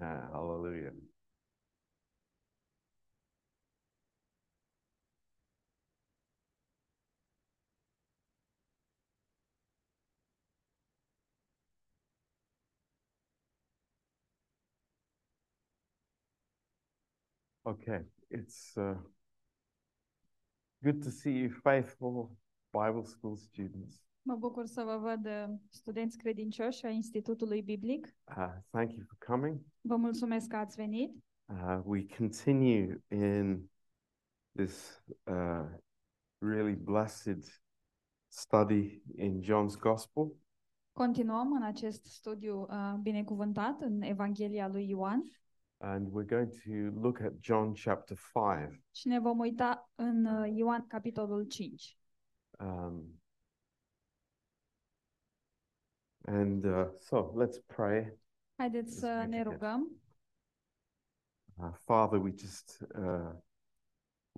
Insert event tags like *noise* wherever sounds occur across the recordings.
Ah, hallelujah. Okay, it's uh, good to see you, faithful Bible school students. Mă bucur să vă văd uh, studenți credincioși ai Institutului Biblic. Uh, thank you for coming. Vă mulțumesc că ați venit. Uh, we continue in this uh, really blessed study in John's Gospel. Continuăm în acest studiu uh, binecuvântat în Evanghelia lui Ioan And we're going to look at John chapter 5. și ne vom uita în uh, Ioan capitolul 5. Um, and uh, so let's pray. Haideți să Let's ne make it. rugăm. Uh, Father, we just, uh,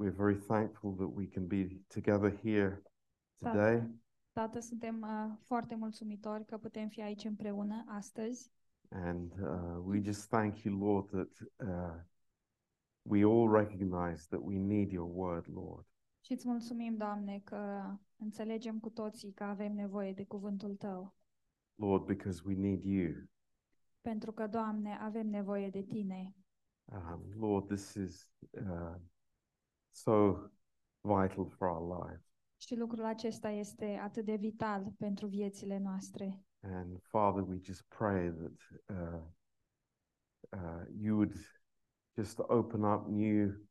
we're very thankful that we can be together here today. Tată, suntem uh, foarte mulțumitori că putem fi aici împreună astăzi And uh, we just thank you, Lord, that uh, we all recognize that we need your word, Lord. și îți mulțumim, Doamne, că înțelegem cu toții că avem nevoie de cuvântul Tău. Lord, because we need you. Pentru că, Doamne, avem nevoie de Tine. Um, Lord, this is uh, so vital for our life. Și lucrul acesta este atât de vital pentru viețile noastre. And Father, we just pray that uh, uh, you would just open up new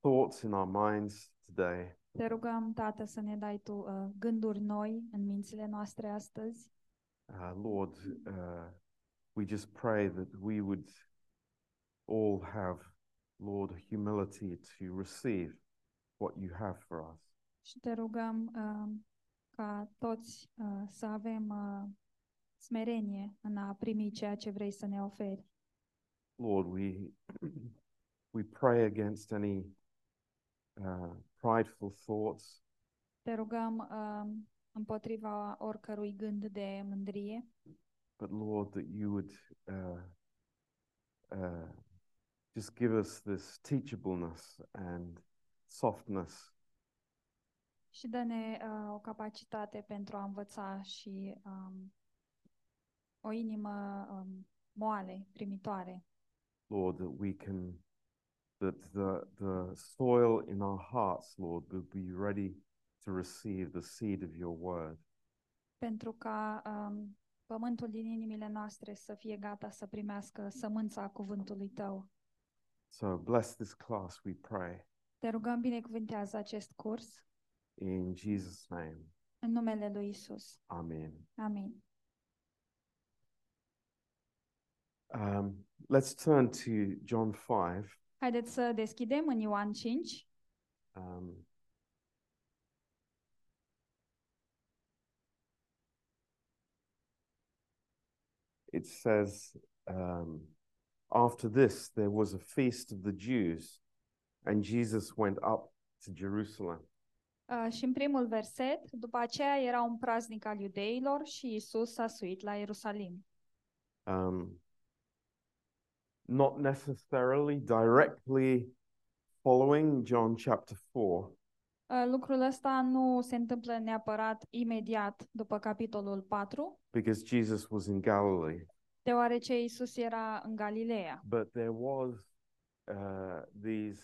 thoughts in our minds today. Te rugăm, Tată, să ne dai Tu uh, gânduri noi în mințile noastre astăzi. Uh, Lord, uh, we just pray that we would all have, Lord, humility to receive what you have for us. Și te rugăm uh, ca toți uh, să avem uh, smerenie în a primi ceea ce vrei să ne oferi. Lord, we *clears throat* we pray against any uh, prideful thoughts. Te rugăm împotriva oricărui gând de mândrie, But Lord, that you would uh, uh, just give us this teachableness and softness, și dă-ne uh, o capacitate pentru a învăța și um, o inimă um, moale, primitoare. Lord, that we can, that the the soil in our hearts, Lord, will be ready to receive the seed of your word. pentru ca um, pământul din inimile noastre să fie gata să primească sămânța cuvântului tău. So bless this class, we pray, Te rugăm binecuvântează acest curs in Jesus' name. în numele lui Isus. Amen. Amin. Um, let's turn to John 5. Haideți să deschidem în Ioan 5. Um, it says, um, After this, there was a feast of the Jews, and Jesus went up to Jerusalem. Uh, și în primul verset, după aceea era un praznic al iudeilor și Isus s-a suit la Ierusalim. Um, not necessarily directly following John chapter 4, Uh, lucrul ăsta nu se întâmplă neapărat imediat după capitolul 4, because Jesus was in Galilee. deoarece Isus era în Galileea. but there was uh, these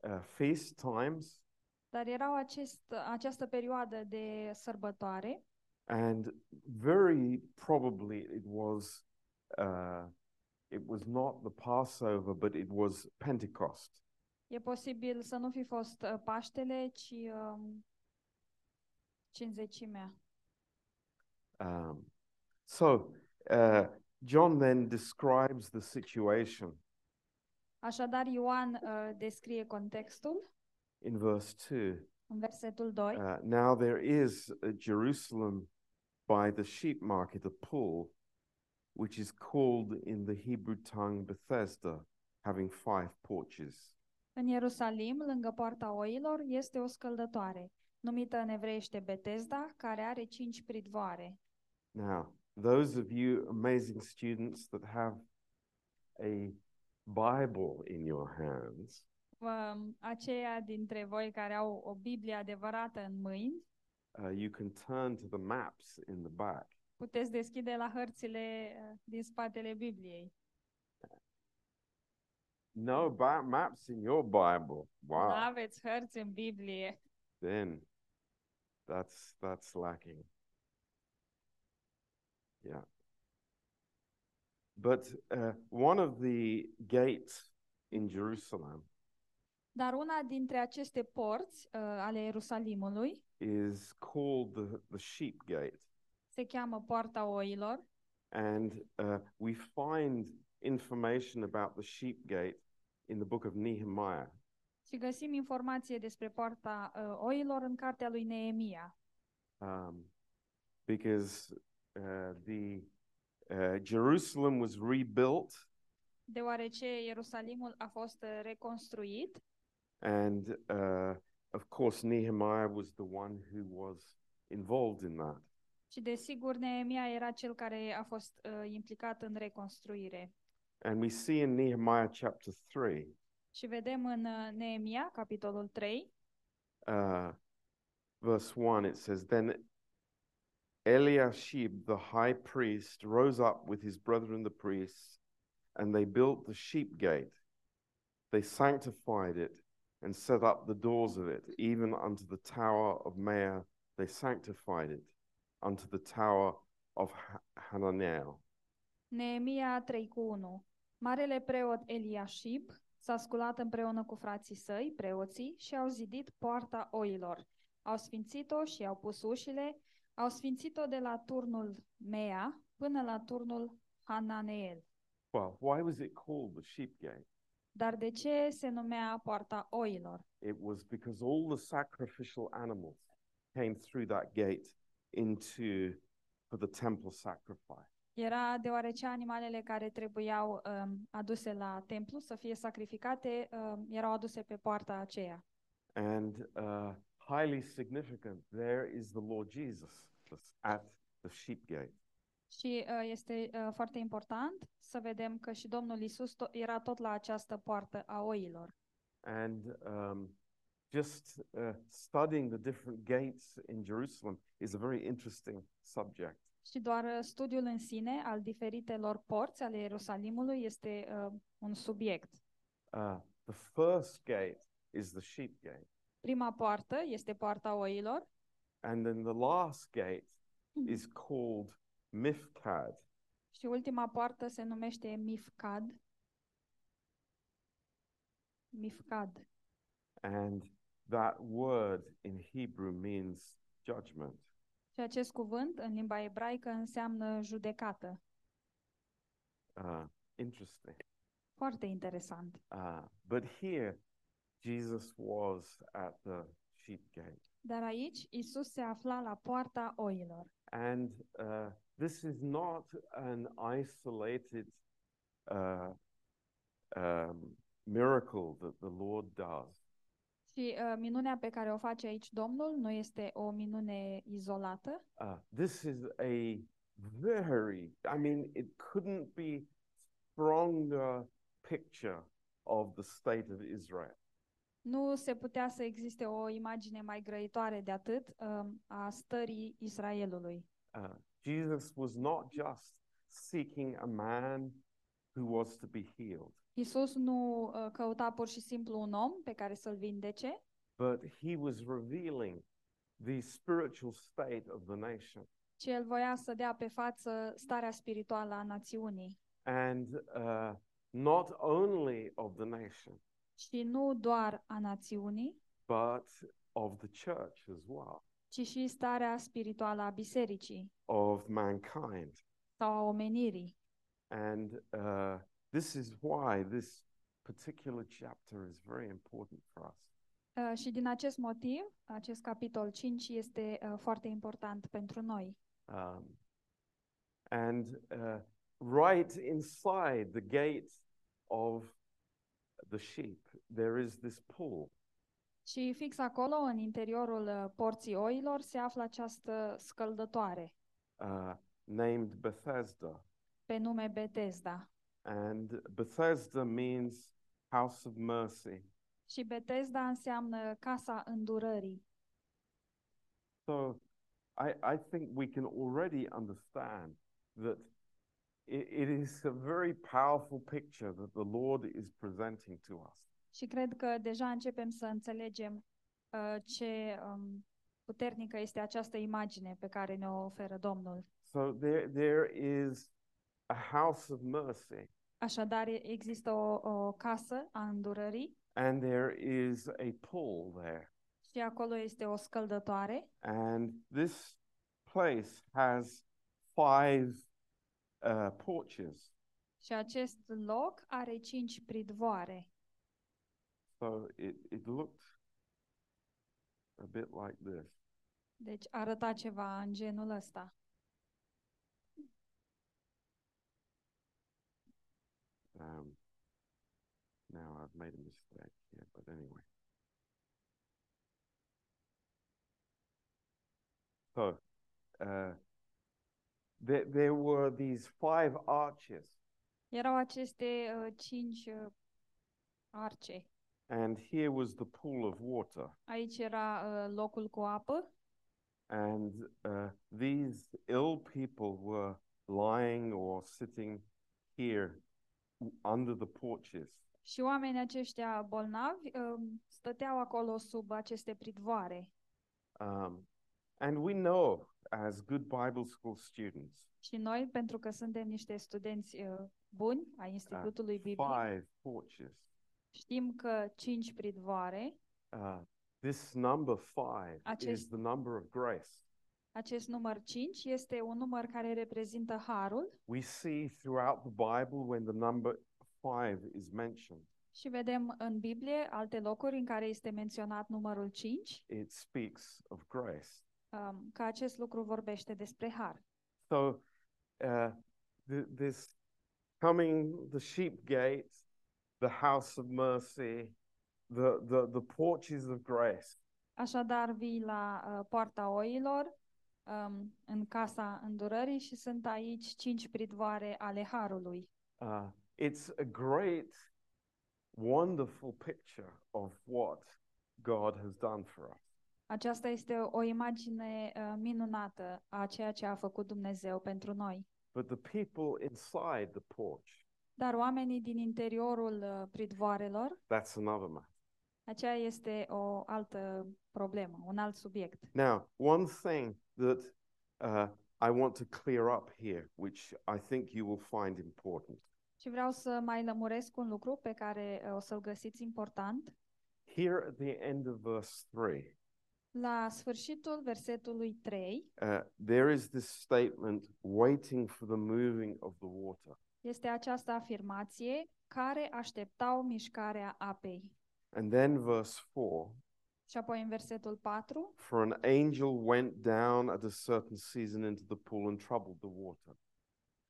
uh, feast times Dar erau acest, această perioadă de sărbătoare and very probably it was uh, it was not the passover but it was pentecost E posibil să nu fi fost uh, Paștele, ci um, cinzecimea. um, so uh, john then describes the situation Așadar, Ioan uh, descrie contextul in verse 2 în versetul 2. uh, now there is a jerusalem by the sheep market a pool which is called in the hebrew tongue bethesda having five porches În Ierusalim, lângă poarta oilor, este o scăldătoare, numită în evreiește Betesda, care are cinci pridvoare. Now, those of you amazing students that have a Bible in your hands, Um, aceia dintre voi care au o Biblie adevărată în mâini, uh, you can turn to the maps in the back. puteți deschide la hărțile uh, din spatele Bibliei. No ba- maps in your Bible. Wow. aveți hărți în Biblie. Then that's that's lacking. Yeah. But uh, one of the gates in Jerusalem Dar una dintre aceste porți uh, ale Ierusalimului is called the, the sheep gate. se cheamă Poarta Oilor And uh, we find information about the sheep gate in the book of Nehemiah. și găsim informație despre Poarta uh, Oilor în cartea lui Neemia. Um, because uh, the uh, Jerusalem was rebuilt deoarece Ierusalimul a fost uh, reconstruit And uh, of course, Nehemiah was the one who was involved in that. și desigur Neemia era cel care a fost uh, implicat în reconstruire. And we see in Nehemiah chapter 3, Și vedem în uh, Neemia, capitolul 3, uh, verse 1, it says, Then Eliashib the high priest rose up with his brethren the priests, and they built the sheep gate. They sanctified it and set up the doors of it, even unto the tower of Maah. They sanctified it unto the tower of Ha- Hananel. Neemia 3 cu 1. Marele preot Eliashib s-a sculat împreună cu frații săi, preoții, și au zidit poarta oilor. Au sfințit-o și au pus ușile, au sfințit-o de la turnul Mea până la turnul Hananeel. Well, why was it called the sheep gate? Dar de ce se numea poarta oilor? It was because all the sacrificial animals came through that gate into for the temple sacrifice. Era deoarece animalele care trebuiau um, aduse la templu să fie sacrificate um, erau aduse pe poarta aceea. And uh, highly significant, there is the Lord Jesus that's at the sheep gate. Și uh, este uh, foarte important să vedem că și Domnul Isus to- era tot la această poartă a oilor. And um, just uh, studying the different gates in Jerusalem is a very interesting subject. Și doar uh, studiul în sine al diferitelor porți ale Ierusalimului este uh, un subiect. Uh, the first gate is the sheep gate, Prima poartă este poarta oilor and then the last gate is called Mifkad. și ultima poartă se numește Mifkad. Mifkad. And that word in Hebrew means judgment. Și acest cuvânt în limba ebraică înseamnă judecată. Uh, interesting. Foarte interesant. Uh, but here, Jesus was at the sheep gate. Dar aici Isus se afla la poarta oilor. And uh, this is not an isolated uh, um, miracle that the Lord does. Și uh, minunea pe care o face aici Domnul nu este o minune izolată, Uh, this is a very, I mean, it couldn't be stronger picture of the state of Israel. nu se putea să existe o imagine mai grăitoare de atât um, a stării Israelului. Uh, Jesus was not just seeking a man who was to be healed, Isus nu uh, căuta pur și simplu un om pe care să-l vindece, but he was revealing the spiritual state of the nation. ci el voia să dea pe față starea spirituală a națiunii. And uh, not only of the nation, Și nu doar a națiunii, but of the church as well, ci și starea spirituală a bisericii of mankind. sau a omenirii. And uh, this is why this particular chapter is very important for us. Uh, și din acest motiv, acest capitol 5 este uh, foarte important pentru noi. Um, and uh, right inside the gate of the sheep, there is this pool. Și fix acolo, în interiorul uh, porții oilor, se află această scăldătoare uh, named Bethesda. pe nume Betesda. And Bethesda means house of mercy. Și Betesda înseamnă casa îndurării. So I, I think we can already understand that it, it is a very powerful picture that the Lord is presenting to us. Și cred că deja începem să înțelegem uh, ce um, puternică este această imagine pe care ne-o oferă Domnul. So there, there is a house of mercy, Așadar, e- există o, o casă a îndurării and there is a pool there. și acolo este o scăldătoare And this place has five uh, porches. și acest loc are cinci pridvoare. So it, it looked a bit like this. Deci arăta ceva în genul ăsta. Um, now I've made a mistake here, but anyway. So uh, there, there were these five arches, Erau aceste uh, cinci uh, arce. and here was the pool of water. Aici era uh, locul cu apă And uh, these ill people were lying or sitting here under the porches. și oamenii aceștia bolnavi um, stăteau acolo sub aceste pridvoare. Um, and we know, as good Bible school students, Și noi, pentru că suntem niște studenți uh, buni ai Institutului Biblic, five porches. știm că cinci pridvoare, Uh, this number five is Acest- the number of grace. Acest număr 5 este un număr care reprezintă harul We see throughout the Bible when the number five is mentioned, și vedem în Biblie alte locuri în care este menționat numărul 5, it speaks of grace. um, că acest lucru vorbește despre har. So, uh, th- this coming, the sheep gates, the house of mercy, the, the, the porches of grace. Așadar, vii la uh, poarta oilor, um, în casa îndurării și sunt aici cinci pridvoare ale harului. Uh, it's a great, wonderful picture of what God has done for us. Aceasta este o imagine uh, minunată a ceea ce a făcut Dumnezeu pentru noi. But the people inside the porch, Dar oamenii din interiorul uh, pridvoarelor, that's another matter. aceea este o altă problemă, un alt subiect. Now, one thing that uh, I want to clear up here, which I think you will find important. Și vreau să mai lămuresc un lucru pe care uh, o să-l găsiți important. Here at the end of verse 3, La sfârșitul versetului 3 uh, there is this statement waiting for the moving of the water. este această afirmație care așteptau mișcarea apei. And then verse 4 Și apoi în versetul 4, For an angel went down at a certain season into the pool and troubled the water.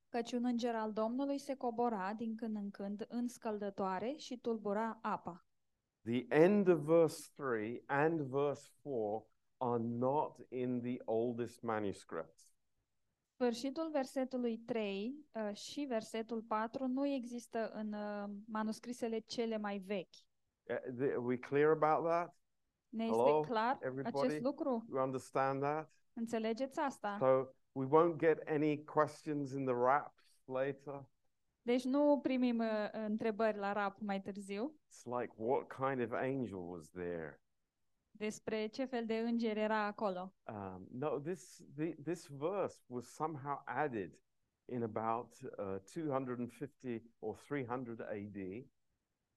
căci un înger al Domnului se cobora din când în când în scăldătoare și tulbura apa. The end of verse 3 and verse 4 are not in the oldest manuscripts. Sfârșitul versetului 3 uh, și versetul 4 nu există în uh, manuscrisele cele mai vechi. Uh, th- Are we clear about that? Ne Hello, este clar everybody? acest lucru? You understand that? Înțelegeți asta? So we won't get any questions in the wraps later. Deci nu primim uh, întrebări la rap mai târziu It's like, what kind of angel was there? despre ce fel de înger era acolo. Um, no, this the, this verse was somehow added in about uh, 250 or 300 AD,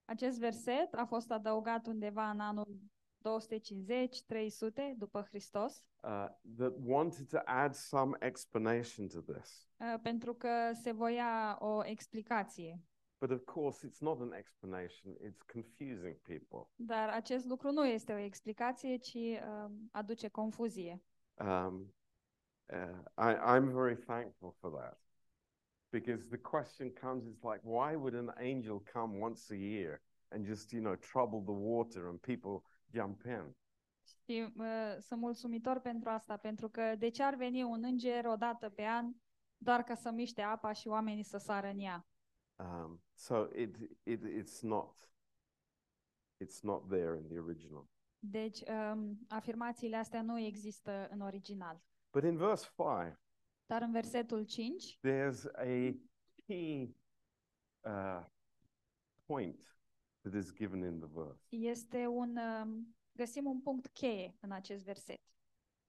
Acest verset a fost adăugat undeva în anul 250-300 după Hristos, uh, that wanted to add some explanation to this. uh, pentru că se voia o explicație. But of course, it's not an explanation, it's confusing people. Dar acest lucru nu este o explicație, ci uh, aduce confuzie. Um, uh, I, I'm very thankful for that. Because the question comes, it's like, why would an angel come once a year and just, you know, trouble the water and people jump in? Și uh, sunt mulțumitor pentru asta, pentru că de ce ar veni un înger o dată pe an doar ca să miște apa și oamenii să sară în ea? Um, so it, it it's not it's not there in the original. Deci, um, afirmațiile astea nu există în original. But in verse five, Dar în versetul 5 there's a key uh, point that is given in the verse. este un, um, găsim un punct cheie în acest verset.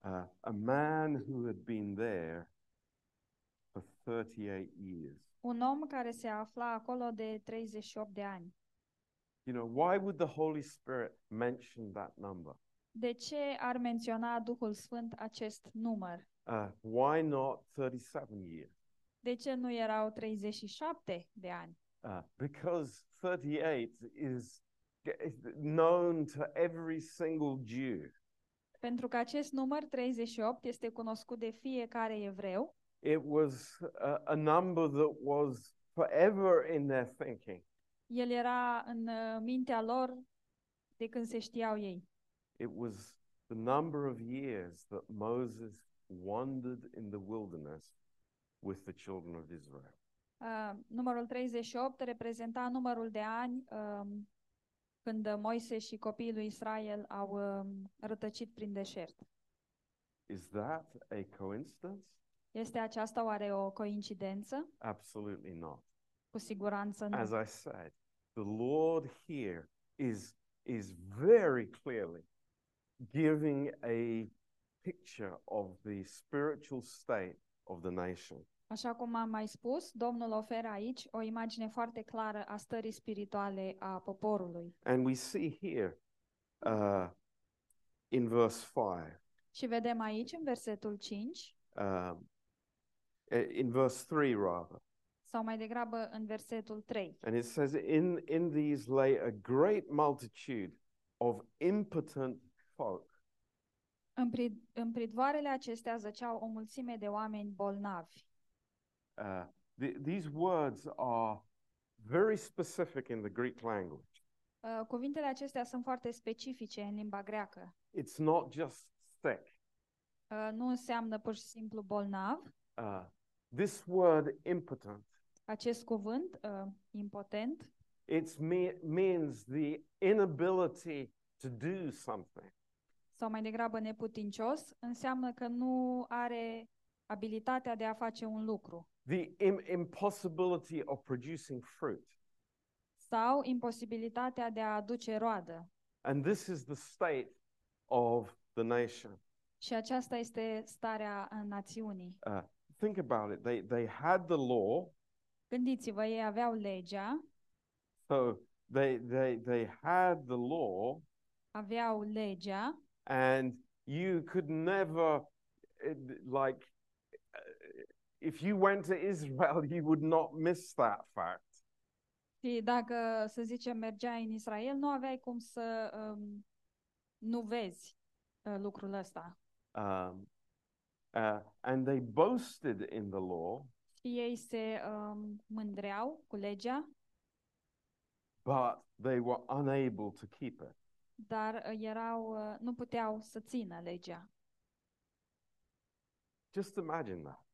Uh, a man who had been there for 38 years. Un om care se afla acolo de 38 de ani. You know, why would the Holy Spirit mention that number? De ce ar menționa Duhul Sfânt acest număr? Uh, why not 37 years? De ce nu erau 37 de ani? Uh, because 38 is known to every single Jew. Pentru că acest număr 38 este cunoscut de fiecare evreu. It was a, a number that was forever in their thinking. El era în uh, mintea lor de când se știau ei. It was the number of years that Moses wandered in the wilderness with the children of Israel. Uh, numărul 38 reprezenta numărul de ani um, când Moise și copiii lui Israel au um, rătăcit prin deșert. Is that a coincidence? Este aceasta oare o coincidență? Absolutely not. Cu siguranță nu. As I said, the Lord here is, is very clearly giving a picture of the spiritual state of the nation. Așa cum am mai spus, Domnul oferă aici o imagine foarte clară a stării spirituale a poporului. And we see here uh, in verse 5, Și vedem aici, în versetul 5, um, eh, in verse 3 rather, sau mai degrabă în versetul 3. and it says, in, in these lay a great multitude of impotent folk. În, prid, în pridvoarele acestea zăceau o mulțime de oameni bolnavi. Uh, th- these words are very specific in the Greek language. Uh, cuvintele acestea sunt foarte specifice în limba greacă. It's not just sick. Uh, nu înseamnă pur și simplu bolnav. Uh, this word impotent, Acest cuvânt, uh, impotent, it me- means the inability to do something. sau mai degrabă neputincios, înseamnă că nu are abilitatea de a face un lucru the Im- impossibility of producing fruit. sau imposibilitatea de a aduce roadă. And this is the state of the nation. Și aceasta este starea uh, națiunii. Uh, think about it. They, they had the law, Gândiți-vă, ei aveau legea, so they, they, they had the law, aveau legea and you could never, eh, like, if you went to Israel, *laughs* you would not miss that fact. și dacă, să zicem, mergeai în Israel, nu aveai cum să um, nu vezi uh, lucrul ăsta. Um, uh, and they boasted in the law, Și ei se um, mândreau cu legea, but they were unable to keep it. dar uh, erau, uh, nu puteau să țină legea. Just imagine that.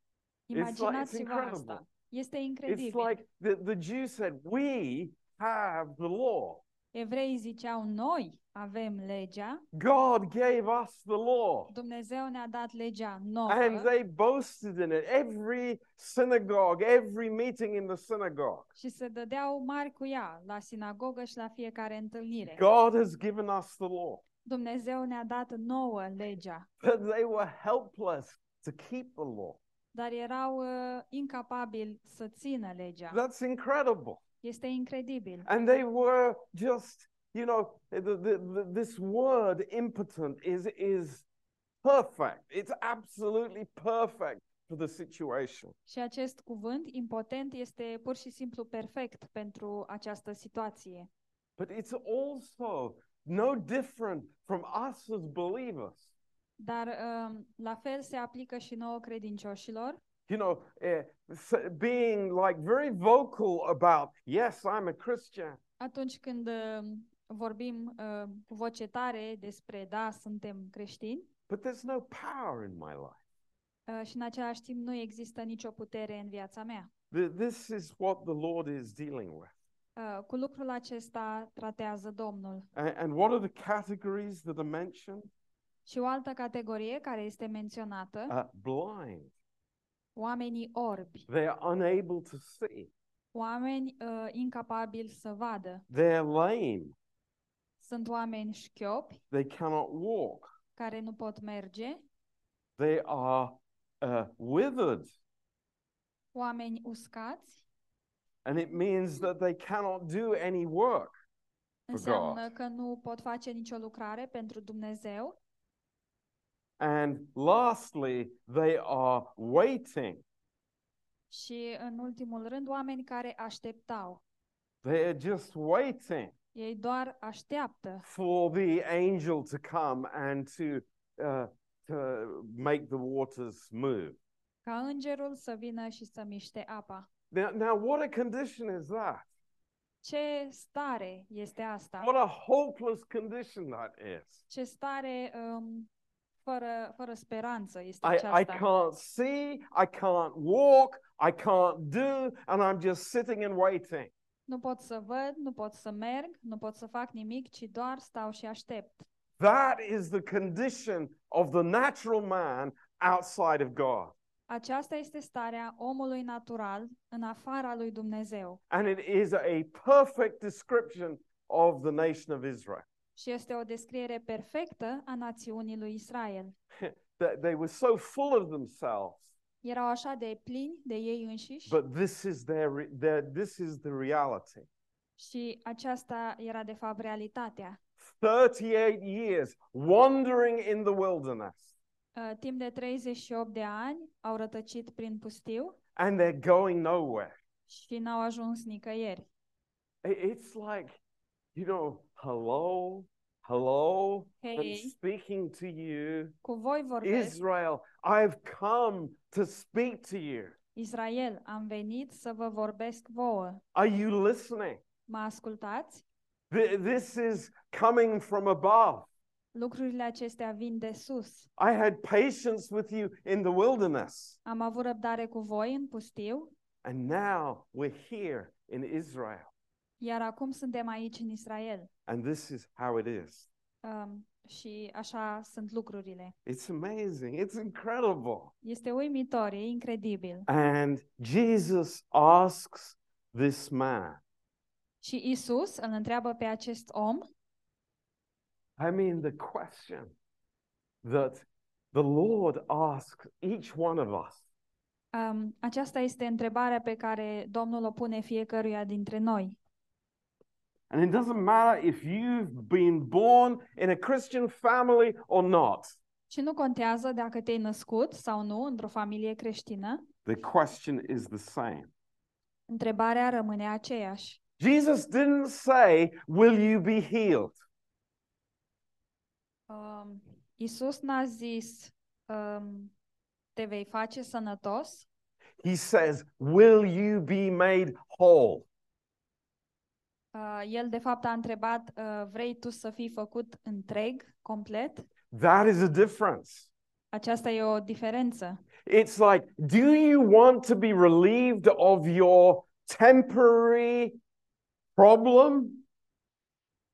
Imaginați-vă incredible. asta. Este It's like the, the Jews said, We have the law. Evreii ziceau, noi avem legea, God gave us the law. Dumnezeu ne-a dat legea nouă And they boasted in it. Every synagogue, every meeting in the synagogue. și se dădeau mari cu ea la sinagogă și la fiecare întâlnire. God has given us the law. Dumnezeu ne-a dat nouă legea, But they were helpless to keep the law. Dar erau uh, incapabili să țină legea. That's incredible. Este incredibil. And they were just, you know, the, the, the, this word impotent is, is perfect. It's absolutely perfect for the situation. Și acest cuvânt, impotent, este pur și simplu perfect pentru această situație. But it's also no different from us as believers. Dar um, la fel se aplică și nouă credincioșilor, You know, eh, s- being like very vocal about, yes, I'm a Christian, atunci când um, vorbim uh, cu voce tare despre da, suntem creștini, but there's no power in my life. uh, și în același timp nu există nicio putere în viața mea. Th- This is what the Lord is dealing with. Uh, cu lucrul acesta tratează Domnul. A- And what are the categories that are mentioned? Și o altă categorie care este menționată, Uh, blind. oamenii orbi, They are unable to see. oameni uh, incapabili să vadă. They're lame. Sunt oameni șchiopi They cannot walk. care nu pot merge, They are uh, withered. oameni uscați, And it means that they cannot do any work. înseamnă că nu pot face nicio lucrare pentru Dumnezeu. And lastly, they are waiting. Și în ultimul rând, oameni care așteptau. They are just waiting Ei doar așteaptă for the angel to come and to, uh, to make the waters move. ca îngerul să vină și să miște apa. Now, now, what a condition is that? Ce stare este asta? What a hopeless condition that is. Ce stare um, fără, fără speranță este I, I can't see, I can't walk, I can't do, and I'm just sitting and waiting. Nu pot să văd, nu pot să merg, nu pot să fac nimic, ci doar stau și aștept. That is the condition of the natural man outside of God. Aceasta este starea omului natural în afara lui Dumnezeu And it is a perfect description of the nation of Israel. Și este o descriere perfectă a națiunii lui Israel. *laughs* That they were so full of themselves, Erau așa de plini de ei înșiși but this is their, re- their this is the reality. și aceasta era de fapt realitatea. 38 years wandering in the wilderness, Uh, Timp de 38 de ani au rătăcit prin pustiu and they're going nowhere. și n-au ajuns nicăieri. I- It's like, you know, hello, hello, I'm speaking to you. cu voi vorbesc, Israel, I've come to speak to you. Israel, am venit să vă vorbesc vouă. Are you listening? Mă ascultați? Th- This is coming from above. Lucrurile acestea vin de sus. I had patience with you in the wilderness, Am avut răbdare cu voi în pustiu, and now we're here in Israel. Iar acum suntem aici în Israel. And this is how it is. Um, și așa sunt lucrurile. It's amazing. It's incredible. Este uimitor, e incredibil. And Jesus asks this man, Și Isus îl întreabă pe acest om, I mean, the question that the Lord asks each one of us um, aceasta este întrebarea pe care Domnul o pune fiecăruia dintre noi. And it doesn't matter if you've been born in a Christian family or not. Și nu contează dacă te-ai născut sau nu într-o familie creștină, The question is the same. întrebarea rămâne aceeași. Jesus didn't say, Will you be healed? Um, Isus n-a zis, um, te vei face sănătos, He says, Will you be made whole? Uh, el, de fapt, a întrebat, uh, vrei tu să fii făcut întreg, complet? That is a difference. Aceasta e o diferență. It's like, do you want to be relieved of your temporary problem?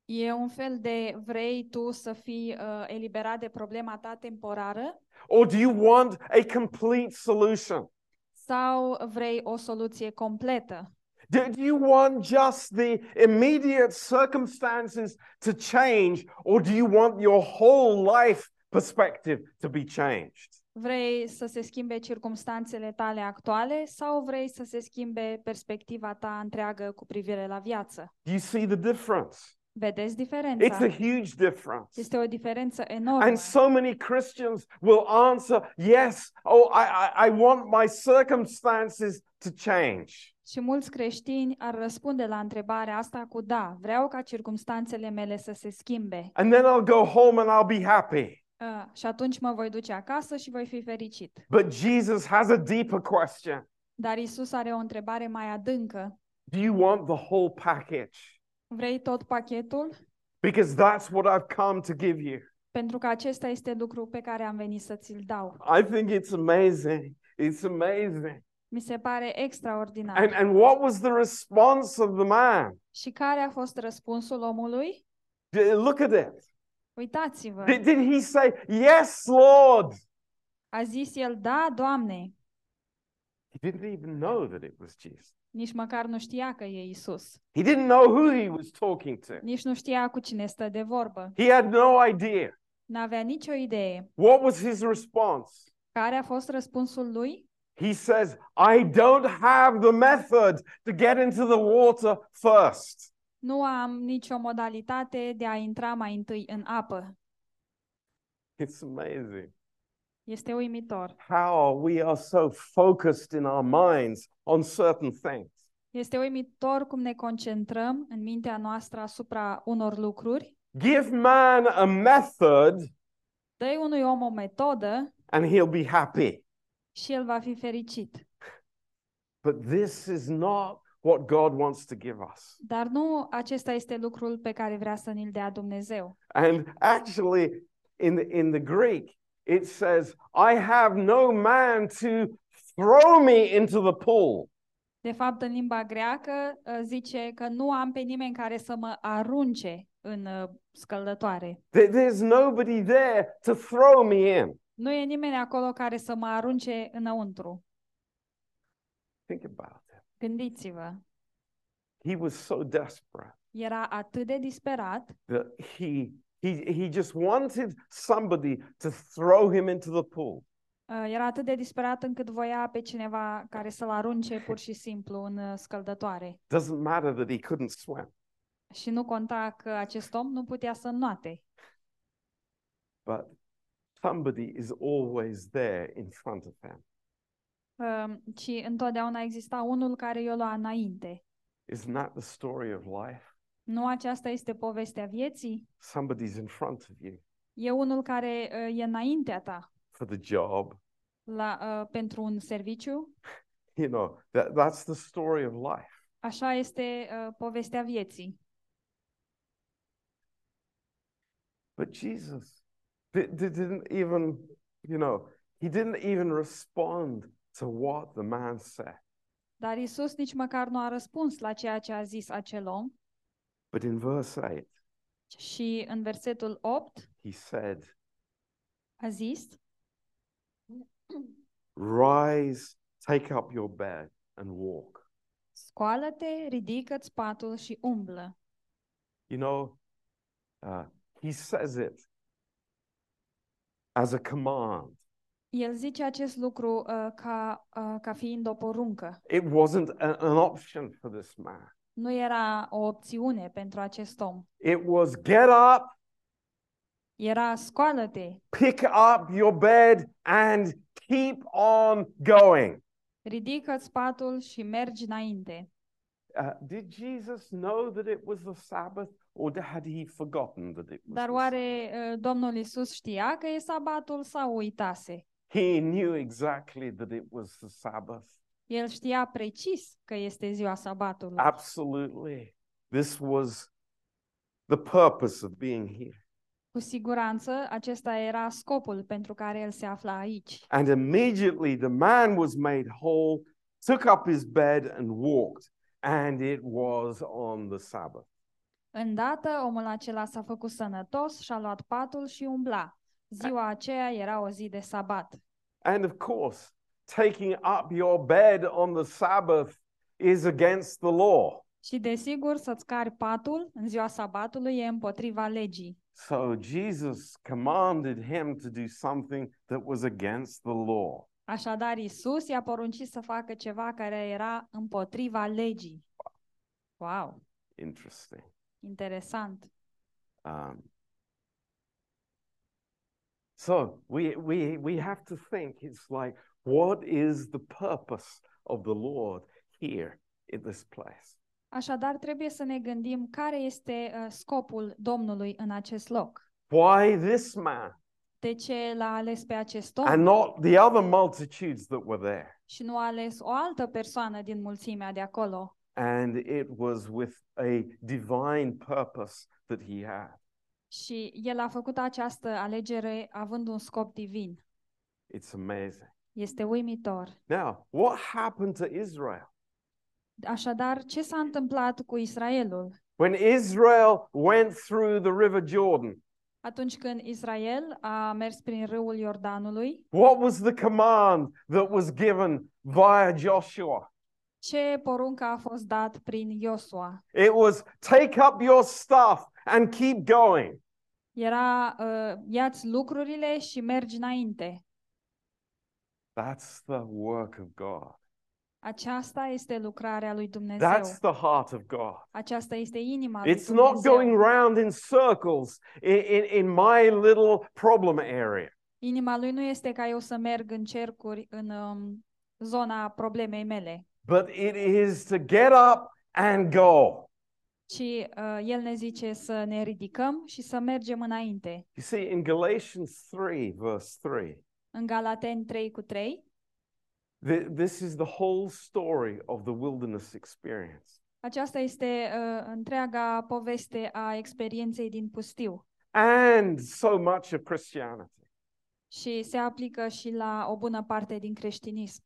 E un fel de vrei tu să fii uh, eliberat de problema ta temporară Or do you want a complete solution? sau vrei o soluție completă? Do, do you want just the immediate circumstances to change, or do you want your whole life perspective to be changed? Vrei să se schimbe circumstanțele tale actuale sau vrei să se schimbe perspectiva ta întreagă cu privire la viață? Do you see the difference? Vedeți It's a huge difference. Este o diferență enormă. And so many Christians will answer, Yes, oh, I, I, I want my circumstances to change. Și mulți creștini ar răspunde la întrebarea asta cu da, vreau ca circumstanțele mele să se schimbe. And then I'll go home and I'll be happy. Uh, și atunci mă voi duce acasă și voi fi fericit. But Jesus has a deeper question Dar Isus are o întrebare mai adâncă. Do you want the whole package? Vrei tot pachetul? Because that's what I've come to give you. Pentru că acesta este lucru pe care am venit să ți-l dau. I think it's amazing. It's amazing Mi se pare extraordinar. And, and what was the response of the man? Și care a fost răspunsul omului? D- Look at it. Uitați-vă. Did, did he say, Yes, Lord? A zis el, da, Doamne. He didn't even know that it was Jesus. Nici măcar nu știa că e Isus. He didn't know who he was talking to. Nici nu știa cu cine stă de vorbă. He had no idea. N-avea nicio idee. What was his response? Care a fost răspunsul lui? He says, I don't have the method to get into the water first. Nu am nicio modalitate de a intra mai întâi în apă. It's amazing Este uimitor. how we are so focused in our minds on certain things. Este uimitor cum ne concentrăm în mintea noastră asupra unor lucruri. Give man a method Dă unui om o metodă and he'll be happy. Și el va fi fericit. But this is not what God wants to give us. Dar nu acesta este lucrul pe care vrea să ni-l dea Dumnezeu. And actually, in the, in the Greek, it says, I have no man to throw me into the pool. De fapt, în limba greacă uh, zice că nu am pe nimeni care să mă arunce în uh, scăldătoare. There- There's nobody there to throw me in. Nu e nimeni acolo care să mă arunce înăuntru. Think about it. Gândiți-vă, He was so desperate era atât de disperat that he, he, he just wanted somebody to throw him into the pool. Uh, Era atât de disperat încât voia pe cineva care să-l arunce pur și simplu în uh, scăldătoare. Doesn't matter that he couldn't swim, Și nu conta că acest om nu putea să înnoate, but somebody is always there in front of him. uh, ci întotdeauna exista unul care i-o lua înainte. Isn't that the story of life? Nu aceasta este povestea vieții? Somebody's in front of you E unul care uh, e înaintea ta for the job. la, uh, pentru un serviciu? *laughs* You know, that, that's the story of life. Așa este uh, povestea vieții. But Jesus di- di- didn't even, you know, he didn't even respond to what the man said. Dar Isus nici măcar nu a răspuns la ceea ce a zis acel om But in verse 8, și în versetul 8 he said, a zis Rise, take up your bed and walk. Scoală-te, ridică-ți patul și umblă. You know, uh, he says it as a command. El zice acest lucru uh, ca, uh, ca fiind o poruncă. It wasn't a- an option for this man. Nu era o opțiune pentru acest om. It was get up, Era scoală-te, pick up your bed, and keep on going. ridică-ți patul și mergi înainte. Uh, did Jesus know that it was the Sabbath, or had he forgotten that it was? Dar the oare uh, Domnul Isus știa că e sabatul sau uitase? He knew exactly that it was the Sabbath. El știa precis că este ziua sabatului. Absolutely. This was the purpose of being here. Cu siguranță, acesta era scopul pentru care el se afla aici. And immediately the man was made whole, took up his bed and walked, and it was on the Sabbath. Îndată, omul acela s-a făcut sănătos și-a luat patul și umbla. Ziua aceea era o zi de sabat. And of course, taking up your bed on the Sabbath is against the law. Și desigur, să-ți cari patul în ziua sabatului e împotriva legii. So Jesus commanded him to do something that was against the law. Așadar, Isus i-a poruncit să facă ceva care era împotriva legii. Wow, Interesting. Interesant. Um, so we, we, we have to think it's like, what is the purpose of the Lord here in this place? Așadar, trebuie să ne gândim care este uh, scopul Domnului în acest loc. Why this man De ce l-a ales pe acest om and not the other multitudes that were there? și nu a ales o altă persoană din mulțimea de acolo? And it was with a divine purpose that he had. Și el a făcut această alegere având un scop divin. It's amazing. Este uimitor. Now, what happened to Israel? Așadar, ce s-a întâmplat cu Israelul? When Israel went through the River Jordan, Atunci când Israel a mers prin râul Iordanului, what was the command that was given via Joshua? Ce poruncă a fost dat prin Iosua? It was take up your stuff and keep going. Era uh, ia-ți lucrurile și mergi înainte. That's the work of God. Aceasta este lucrarea lui Dumnezeu. That's the heart of God. Aceasta este inima lui It's not Dumnezeu. going round in circles in, in, in my little problem area. Inima lui nu este ca eu să merg în cercuri în um, zona problemei mele, but it is to get up and go. ci uh, el ne zice să ne ridicăm și să mergem înainte. You see, in Galatians 3, verse 3, În Galateni 3 cu 3, th- this is the whole story of the wilderness experience. aceasta este uh, întreaga poveste a experienței din pustiu And so much of Christianity. și se aplică și la o bună parte din creștinism.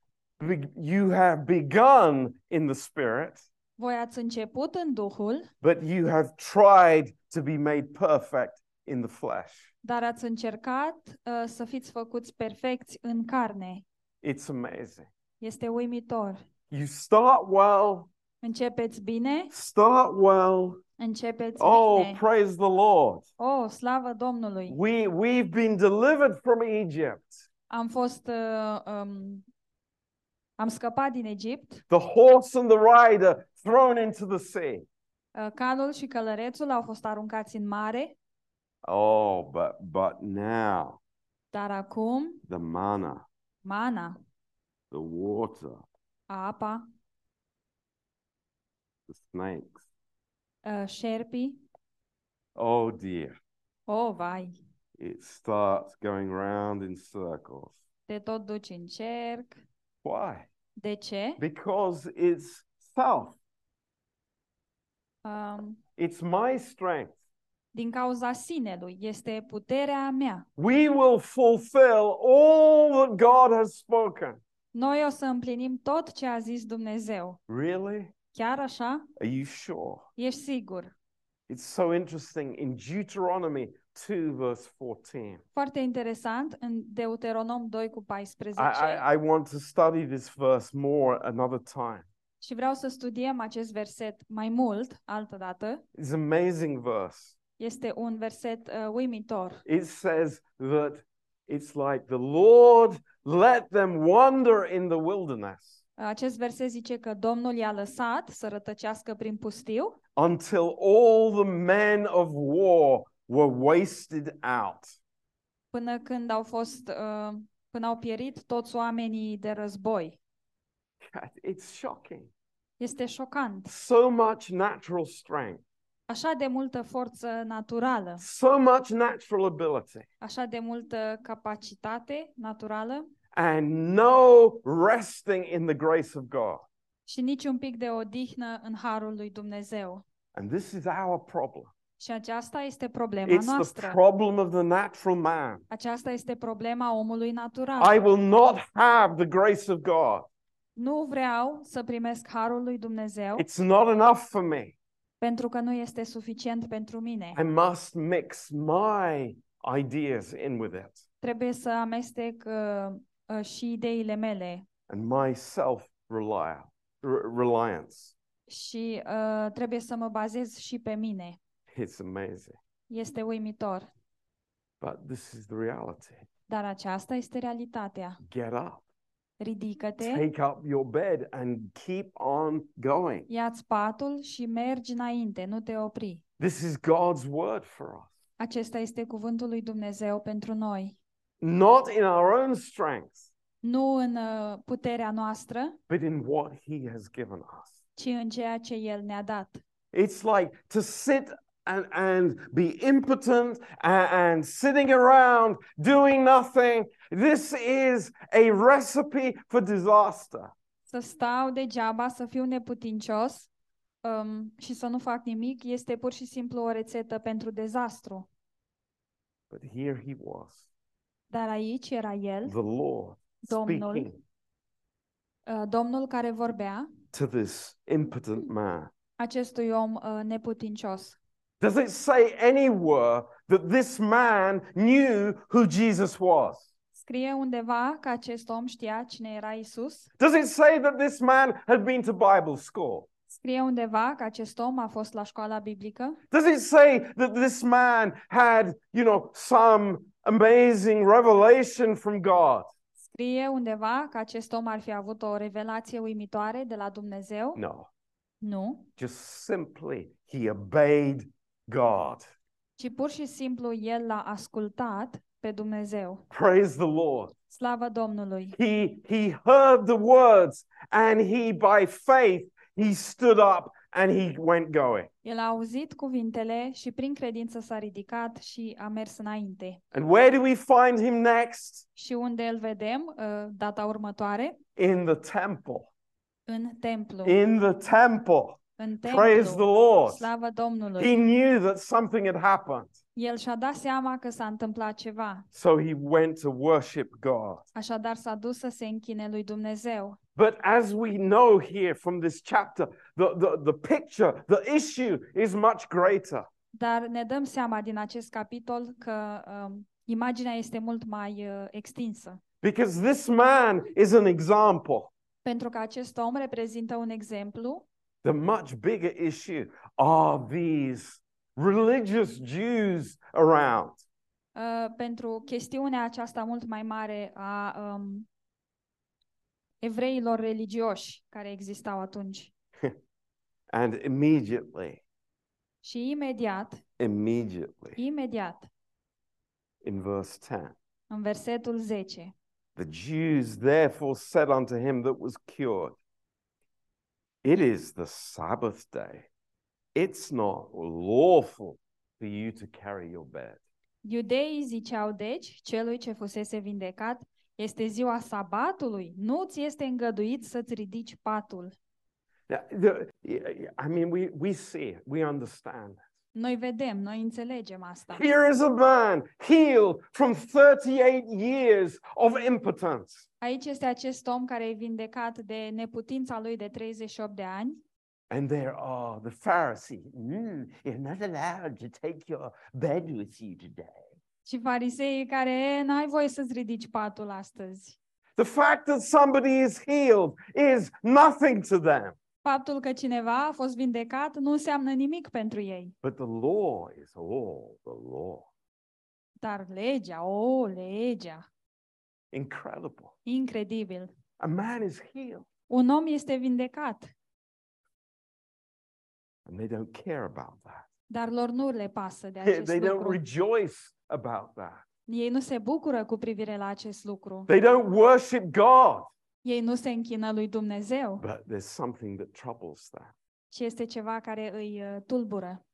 You have begun in the Spirit, Voi ați început în Duhul, but you have tried to be made perfect in the flesh. dar ați încercat uh, să fiți făcuți perfecți în carne. It's amazing. Este uimitor. You start well, Începeți bine, start well. începeți Oh, bine. praise the Lord. Oh, slavă Domnului! We, we've been delivered from Egypt. Am fost, uh, um, am scăpat din Egipt, The horse and the rider thrown into the sea. uh, calul și călărețul au fost aruncați în mare, Oh, but but now dar acum the manna, mana, the water, apa, the snakes. uh, șerpii, Oh dear. oh, vai, It starts going round in circles. te tot duci în cerc. Why? De ce? Because it's self. Um, It's my strength. din cauza sinelui, este puterea mea. We will fulfill all that God has spoken. Noi o să împlinim tot ce a zis Dumnezeu. Really? Chiar așa? Are you sure? Ești sigur? It's so interesting in Deuteronomy 2, verse 14. Foarte interesant, în Deuteronom 2 cu 14. I, I, I want to study this verse more another time. Și vreau să studiem acest verset mai mult, altădată. It's an amazing verse. Este un verset uh, uimitor. It says that it's like the Lord let them wander in the wilderness Acest verset zice că Domnul i-a lăsat să rătăcească prin pustiu until all the men of war were wasted out. până când au fost, uh, până au pierit toți oamenii de război. It's shocking. Este șocant. So much natural strength, Așa de multă forță naturală, so much natural ability, așa de multă capacitate naturală and no resting in the grace of God. și nici un pic de odihnă în harul lui Dumnezeu. And this is our problem. Și aceasta este problema It's the noastră. problem of the natural man. Aceasta este problema omului natural. I will not have the grace of God. Nu vreau să primesc harul lui Dumnezeu It's not enough for me. pentru că nu este suficient pentru mine. I must mix my ideas in with it Trebuie să amestec uh, uh, și ideile mele and my self reliance. și uh, trebuie să mă bazez și pe mine. It's amazing. Este uimitor. But this is the reality. Dar aceasta este realitatea. Get up, Ridică-te, take up your bed, and keep on going. ia-ți patul și mergi înainte, nu te opri. This is God's word for us. Acesta este cuvântul lui Dumnezeu pentru noi. Not in our own strength, Nu în uh, puterea noastră, but in what He has given us. ci în ceea ce El ne-a dat. It's like to sit and, and be impotent and, and sitting around doing nothing. This is a recipe for disaster. Să stau degeaba, să fiu neputincios um, și să nu fac nimic este pur și simplu o rețetă pentru dezastru. But here he was, Dar aici era El, the Lord, Domnul, speaking uh, Domnul care vorbea to this impotent man. acestui om uh, neputincios. Does it say anywhere that this man knew who Jesus was? Scrie undeva că acest om știa cine era Isus? Does it say that this man had been to Bible school? Scrie undeva că acest om a fost la școala biblică? Does it say that this man had, you know, some amazing revelation from God? Scrie undeva că acest om ar fi avut o revelație uimitoare de la Dumnezeu? No, Nu, just simply he obeyed God. ci pur și simplu el l-a ascultat pe Dumnezeu. Praise the Lord. Slavă Domnului! He he heard the words and he by faith he stood up and he went going. El a auzit cuvintele și prin credință s-a ridicat și a mers înainte. And where do we find him next? Și unde îl vedem uh, data următoare? In the temple. În templu. In the temple. În Praise the templu. Lord. Slavă He Domnului! knew that something had happened. El și-a dat seama că s-a întâmplat ceva. So he went to worship God. Așadar s-a dus să se închine lui Dumnezeu. But as we know here from this chapter, the, the, the picture, the issue is much greater. Dar ne dăm seama din acest capitol că um, imaginea este mult mai uh, extinsă. Because this man is an example. Pentru că acest om reprezintă un exemplu. The much bigger issue are these religious Jews around. uh, pentru chestiunea aceasta mult mai mare a um, evreilor religioși care existau atunci. *laughs* And immediately, Și imediat, immediately, imediat, in verse 10, în versetul 10, the Jews therefore said unto him that was cured, It is the Sabbath day. It's not lawful for you to carry your bed. Iudeii ziceau deci celui ce fusese vindecat, este ziua sabatului, nu ți este îngăduit să-ți ridici patul. Now, the, I mean, we, we see it, we understand. Noi vedem, noi înțelegem asta. Here is a man healed from 38 years of impotence. Aici este acest om care e vindecat de neputința lui de 38 de ani And there are the Pharisees. Mm, you're not allowed to take your bed with you today. și fariseii care, "E, n-ai voie să-ți ridici patul astăzi. The fact that somebody is healed is nothing to them. Faptul că cineva a fost vindecat nu înseamnă nimic pentru ei. But the law is all the law. Dar legea, o, legea, Incredible. incredibil. A man is healed Un om este vindecat, and they don't care about that. dar lor nu le pasă de They acest don't lucru. rejoice about that. Ei nu se bucură cu privire la acest lucru. They don't worship God. Ei nu se închină lui Dumnezeu, But there's something that troubles them. ci este ceva care îi uh, tulbură.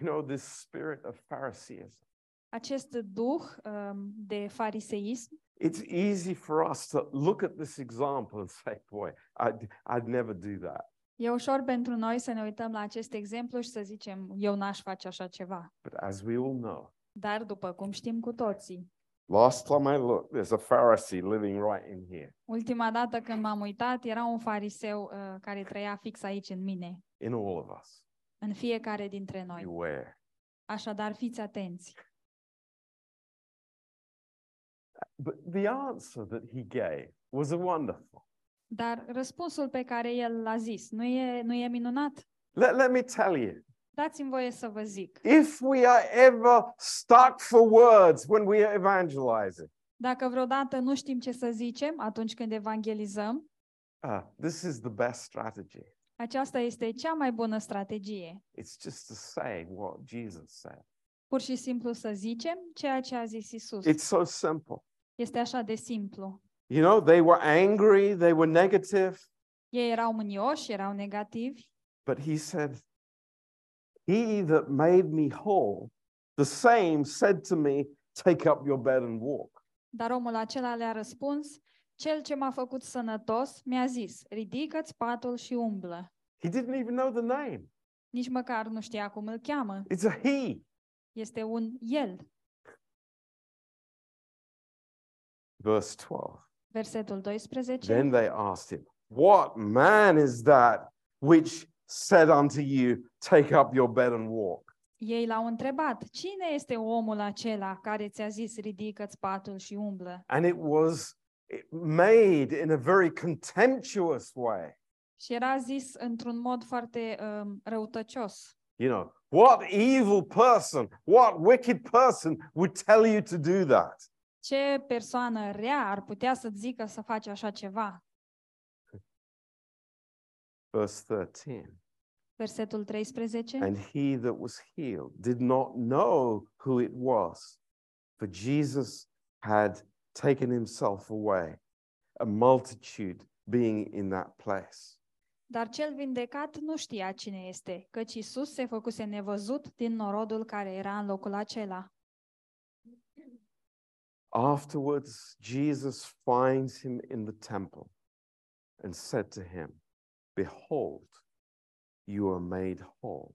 You know, this spirit of Phariseeism. Acest duh um, de fariseism, It's easy for us to look at this example and say, boy, I'd, I'd never do that. e ușor pentru noi să ne uităm la acest exemplu și să zicem, eu n-aș face așa ceva. But as we all know, Dar după cum știm cu toții, last time I looked, there's a Pharisee living right in here, ultima dată când m-am uitat, era un fariseu uh, care trăia fix aici în mine, in all of us. în fiecare dintre noi. Beware. Așadar, fiți atenți. But the answer that he gave was a wonderful. Dar răspunsul pe care el l-a zis, nu e, nu e minunat? Let, let me tell you, Dați-mi voie să vă zic. if we are ever stuck for words when we are evangelizing, Dacă vreodată nu știm ce să zicem atunci când evangelizăm, uh, this is the best strategy. aceasta este cea mai bună strategie. It's just to say what Jesus said. Pur și simplu să zicem ceea ce a zis Isus. It's so simple. Este așa de simplu. You know, they were angry, they were negative, Ei erau mânioși, erau negativi, but he said, He that made me whole, the same said to me, Take up your bed and walk. dar omul acela le-a răspuns, cel ce m-a făcut sănătos mi-a zis, ridică-ți patul și umblă. He didn't even know the name. Nici măcar nu știa cum îl cheamă. It's a he. Este un el. Verse 12. Versetul 12. Then they asked him, What man is that which said unto you, Take up your bed and walk? Ei l-au întrebat, cine este omul acela care ți-a zis ridică-ți patul și umblă? And it was made in a very contemptuous way. Și era zis într-un mod foarte um, răutăcios. You know, what evil person, what wicked person would tell you to do that? Ce persoană rea ar putea să zică să faci așa ceva? Verse 13. Versetul 13. And he that was healed did not know who it was, for Jesus had taken himself away, a multitude being in that place. Dar cel vindecat nu știa cine este, căci Isus se făcuse nevăzut din norodul care era în locul acela. Afterwards, Jesus finds him in the temple and said to him, Behold, you are made whole.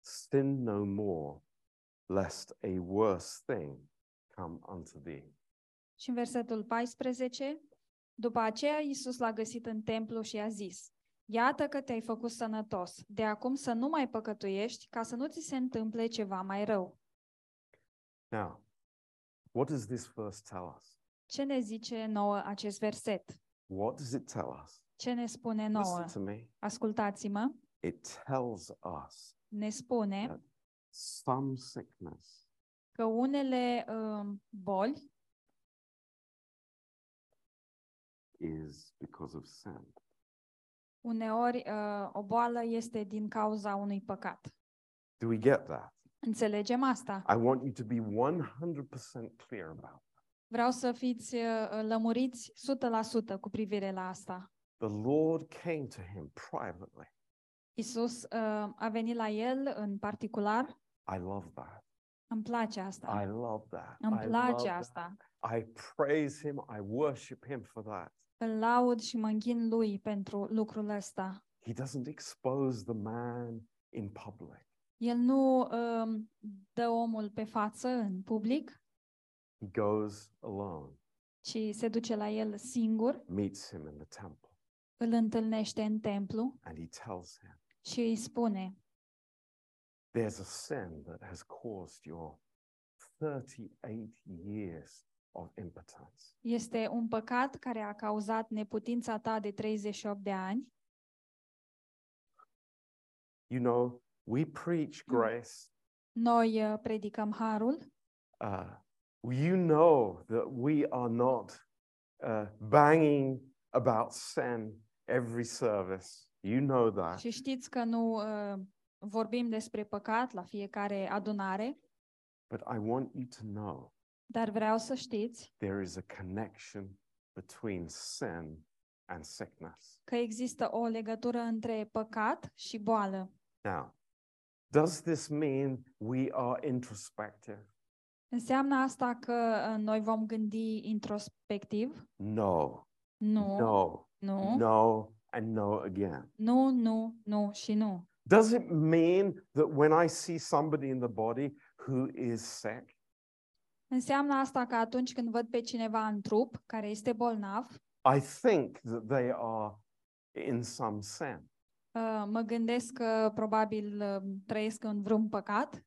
Sin no more, lest a worse thing come unto thee. Și în versetul 14, după aceea Isus l-a găsit în templu și a zis, Iată că te-ai făcut sănătos, de acum să nu mai păcătuiești, ca să nu ți se întâmple ceva mai rău. Now, what does this verse tell us? Ce ne zice nouă acest verset? What does it tell us? Ce ne spune nouă? Listen to me. Ascultați-mă, It tells us ne spune some sickness că unele um, boli is because of sin. Uneori uh, o boală este din cauza unui păcat. Do we get that? Înțelegem asta? I want you to be 100% clear about it. Vreau să fiți uh, lămuriți 100% cu privire la asta. The Lord came to him privately. Isus uh, a venit la el în particular. I love that. Îmi place asta. I love that. Îmi I place love asta. that. I praise him. I worship him for that. Îl laud și mă închin lui pentru lucrul ăsta. He doesn't expose the man in public. El nu um, dă omul pe față în public, He goes alone, ci se duce la el singur, meets him in the temple, îl întâlnește în templu and he tells him, și îi spune, There's a sin that has caused your 38 years of impotence. este un păcat care a cauzat neputința ta de 38 de ani. You know, we preach grace. Noi uh, predicăm harul, Uh, you know that we are not uh, banging about sin every service. You know that. Și știți că nu uh, vorbim despre păcat la fiecare adunare, But I want you to know dar vreau să știți there is a connection between sin and sickness. că există o legătură între păcat și boală. Now, does this mean we are introspective? Înseamnă asta că uh, noi vom gândi introspectiv? No, Nu, no, nu, no, and no again. nu, nu, nu și nu. Does it mean that when I see somebody in the body who is sick, Înseamnă asta că atunci când văd pe cineva în trup care este bolnav, I think that they are in some sin? uh, mă gândesc că probabil uh, trăiesc în vreun păcat?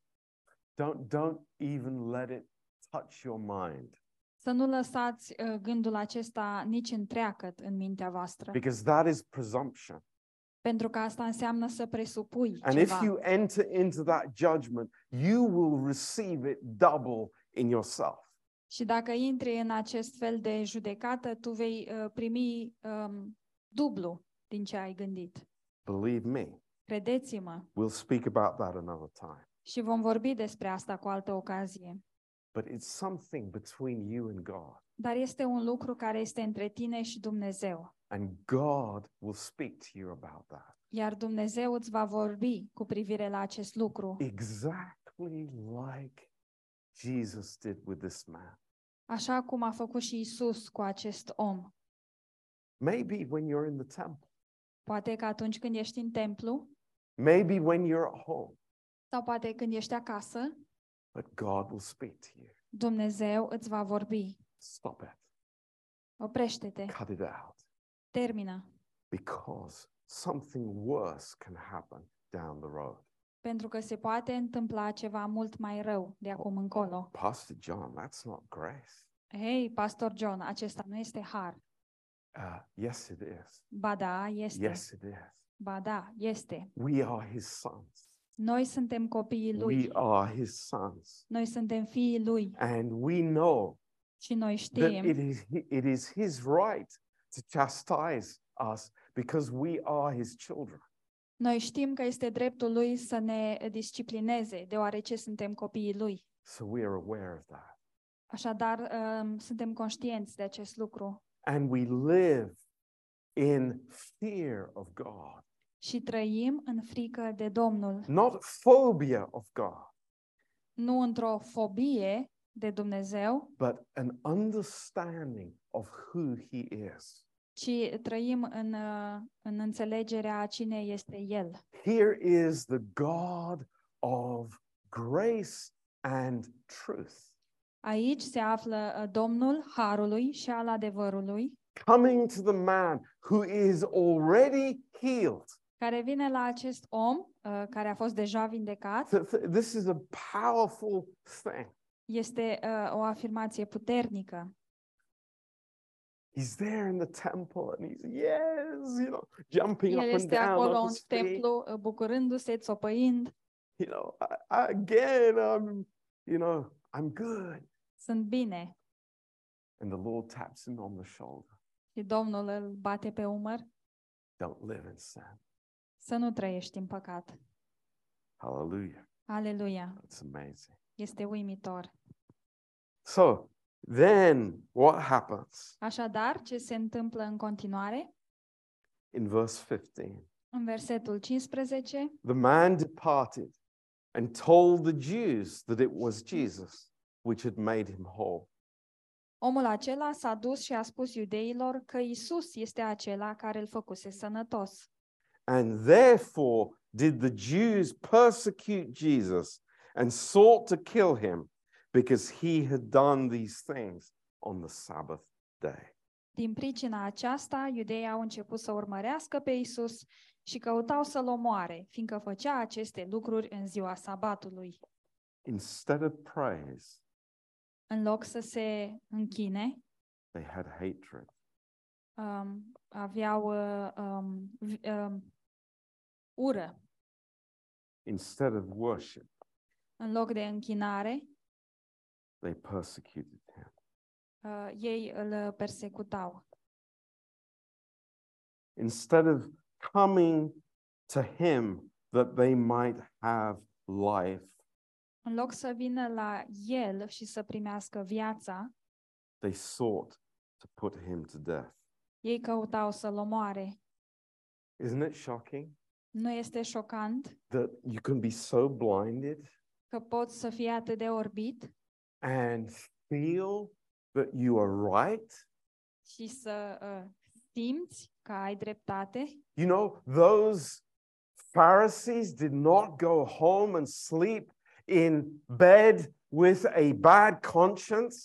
Don't, don't even let it touch your mind Să nu lăsați uh, gândul acesta nici întreagăt în mintea voastră, because that is presumption. pentru că asta înseamnă să presupui And if ceva. you enter into that judgment, you will receive it double in yourself. Și dacă intri în acest fel de judecată, tu vei uh, primi um, dublu din ce ai gândit. Believe me, Credeți-mă. we'll speak about that another time. Și vom vorbi despre asta cu altă ocazie. But it's something between you and God. Dar este un lucru care este între tine și Dumnezeu. And God will speak to you about that. Iar Dumnezeu îți va vorbi cu privire la acest lucru, Exactly like Jesus did with this man. așa cum a făcut și Isus cu acest om. Maybe when you're in the temple, Poate că atunci când ești în templu, maybe when you're at home, sau poate când ești acasă, but God will speak to you. Dumnezeu îți va vorbi. Stop it. Oprește-te, Cut it out. termină, Because something worse can happen down the road. pentru că se poate întâmpla ceva mult mai rău de acum încolo. Pastor John, that's not grace. Hei, Pastor John, acesta nu este har. Uh, yes, it is. Ba da, este. Yes, it is. Ba da, este. We are his sons. Noi suntem copiii We lui. are his sons. Noi suntem fiii lui And we know și noi that știm it is, it is his right to chastise us because we are his children. Noi știm că este dreptul lui să ne disciplineze, deoarece suntem copiii lui. So we are aware of that. Așadar, um, suntem conștienți de acest lucru And we live in fear of God, și trăim în frică de Domnul, not phobia of God, nu într-o fobie de Dumnezeu, but an understanding of who he is. ci trăim în, uh, în înțelegerea a cine este El. Here is the God of grace and truth Aici se află uh, Domnul Harului și al adevărului, coming to the man who is already healed. Care vine la acest om uh, care a fost deja vindecat. Th- th- This is a powerful thing. Este uh, o afirmație puternică. He's there in the temple and he's, yes, you know, jumping El up and este down acolo on în his feet. templu, uh, bucurându-se, țopăind. You know, I, I, again, I'm, you know, I'm good. Sunt bine. And the Lord taps him on the shoulder. Și Domnul îl bate pe umăr Don't live in sin. Să nu trăiești în păcat. Hallelujah. Aleluia! That's amazing. Este uimitor. So then what happens Așadar, ce se întâmplă în continuare? in verse 15? În versetul 15, The man departed and told the Jews that it was Jesus which had made him whole. omul acela s-a dus și a spus iudeilor că Isus este acela care îl făcuse sănătos. And therefore did the Jews persecute Jesus and sought to kill him because he had done these things on the Sabbath day. Din pricina aceasta, iudeii au început să urmărească pe Isus și căutau să-l omoare, fiindcă făcea aceste lucruri în ziua sabatului. Instead of praise, În loc să se închine, they had hatred. um, aveau uh, um, um, ură. Instead of worship, În loc de închinare, they persecuted him. uh, ei îl persecutau. Instead of coming to him that they might have life, În loc să vină la el și să primească viața, they sought to put him to death. ei căutau să-l omoare. Isn't it shocking Nu este șocant that you can be so blinded că poți să fii atât de orbit and feel that you are right? și să uh, simți că ai dreptate? You know, those Pharisees did not go home and sleep in bed with a bad conscience.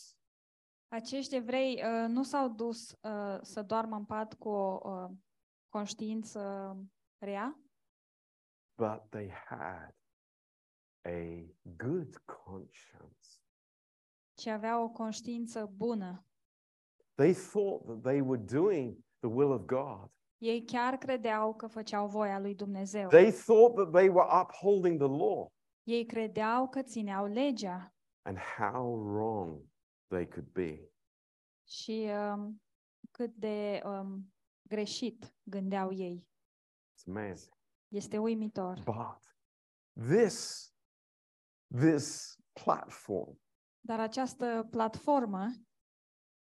Acești evrei uh, nu s-au dus uh, să doarmă în pat cu o uh, conștiință rea, but they had a good conscience. ci aveau o conștiință bună. They thought that they were doing the will of God. Ei chiar credeau că făceau voia lui Dumnezeu. They thought that they were upholding the law Ei credeau că țineau legea and how wrong they could be. și um, cât de um, greșit gândeau ei. It's amazing. Este uimitor. But this this platform Dar această platformă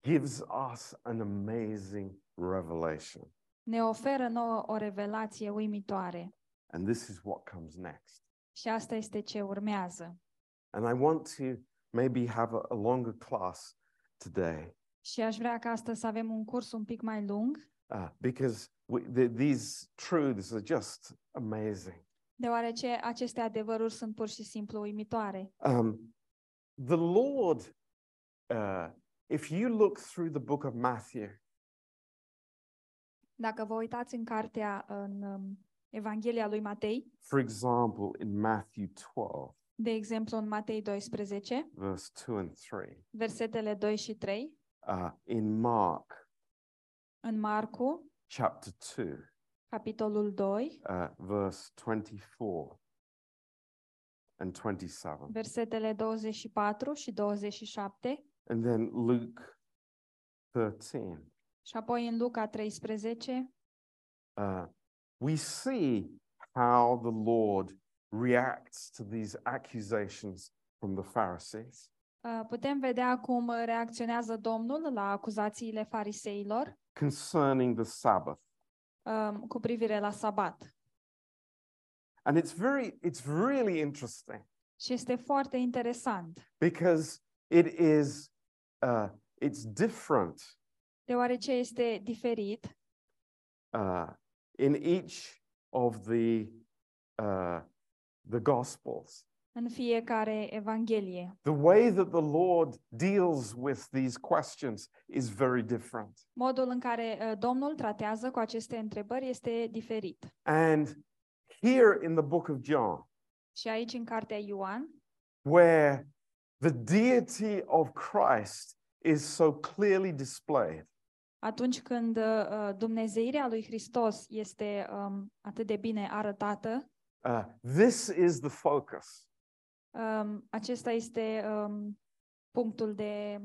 gives us an amazing revelation. ne oferă nouă o revelație uimitoare. And this is what comes next. Și asta este ce urmează. And I want to maybe have a, a longer class today Și aș vrea ca astăzi să avem un curs un pic mai lung, uh, because we, the, these truths are just amazing. deoarece aceste adevăruri sunt pur și simplu uimitoare. Um, the Lord, uh, if you look through the book of Matthew, Dacă vă uitați în cartea în um, Evanghelia lui Matei, For example, in Matthew 12, de exemplu în Matei 12, verse 2 and 3, versetele 2 și 3, uh, in Mark în Marcu, chapter 2, capitolul 2, uh, verse 24 and 27, versetele 24 și 27, and then Luke 13. și apoi în Luca 13, uh, we see how the Lord reacts to these accusations from the Pharisees. uh, putem vedea cum reacționează Domnul la acuzațiile fariseilor concerning the Sabbath. um, cu privire la sabat. And it's very, it's really interesting Și este foarte interesant, because it is, uh, it's different deoarece este diferit uh, in each of the, uh, the Gospels. În fiecare evanghelie. The way that the Lord deals with these questions is very different. Modul în care uh, Domnul tratează cu aceste întrebări este diferit. And here in the book of John, Și aici în cartea Ioan, where the deity of Christ is so clearly displayed, atunci când uh, dumnezeirea lui Hristos este um, atât de bine arătată, uh, this is the focus. Um, acesta este um, punctul de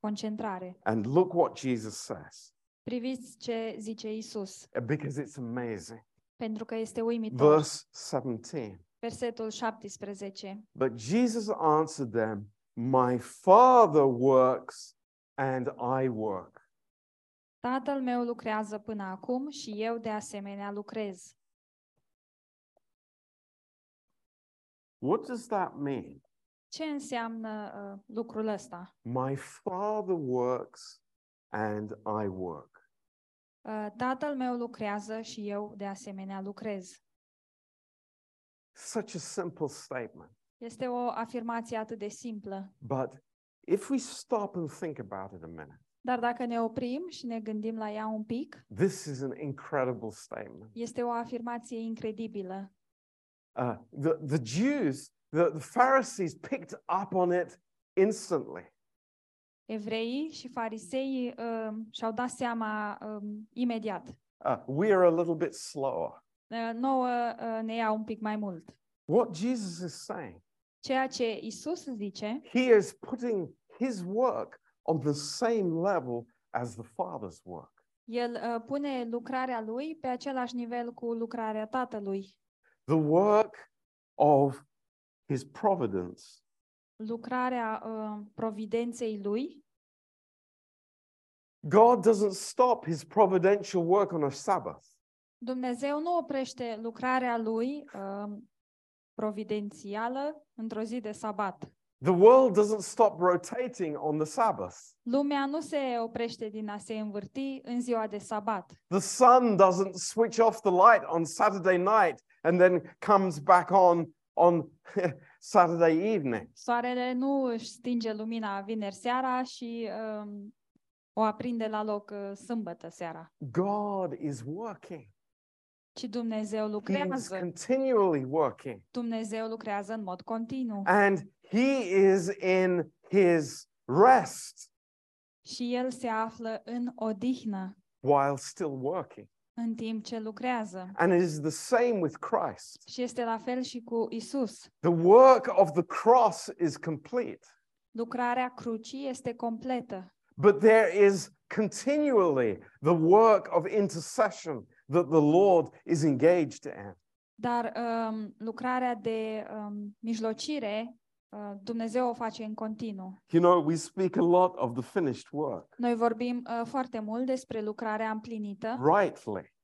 concentrare. And look what Jesus says, Priviți ce zice Isus, uh, because it's amazing. pentru că este uimitor. Verse 17. Versetul 17. But Jesus answered them, My Father works and I work. Tatăl meu lucrează până acum și eu de asemenea lucrez. What does that mean? Ce înseamnă uh, lucrul ăsta? My Father works and I work. Uh, tatăl meu lucrează și eu de asemenea lucrez. Such a simple statement. Este o afirmație atât de simplă, But if we stop and think about it a minute, dar dacă ne oprim și ne gândim la ea un pic, this is an incredible statement. este o afirmație incredibilă. Uh, the, the Jews, the, the Pharisees picked up on it instantly. Evreii și fariseii uh, și-au dat seama um, imediat. Uh, we are a little bit slower. Uh, nouă uh, ne ia un pic mai mult. What Jesus is saying, Ceea ce Isus zice he is putting his work on the same level as the Father's work. El uh, pune lucrarea lui pe același nivel cu lucrarea tatălui. The work of his providence Lucrarea uh, providenței lui. God doesn't stop his providential work on a Sabbath. Dumnezeu nu oprește lucrarea lui uh, providențială într-o zi de sabat. The world doesn't stop rotating on the Sabbath. Lumea nu se oprește din a se învârti în ziua de sabat. The sun doesn't switch off the light on Saturday night and then comes back on on *laughs* Saturday evening. Soarele nu își stinge lumina vineri seara și um, o aprinde la loc uh, sâmbătă seara. God is working. Ci Dumnezeu He is lucrează. continually working. Dumnezeu lucrează în mod continuu. And he is in his rest Și el se află în odihnă while still working. În timp ce lucrează. And it is the same with Christ. Și este la fel și cu Isus. The work of the cross is complete, Lucrarea crucii este completă, but there is continually the work of intercession that the Lord is engaged in. dar um, lucrarea de um, mijlocire uh, Dumnezeu o face în continuu. You know, we speak a lot of the finished work, Noi vorbim uh, foarte mult despre lucrarea împlinită rightly.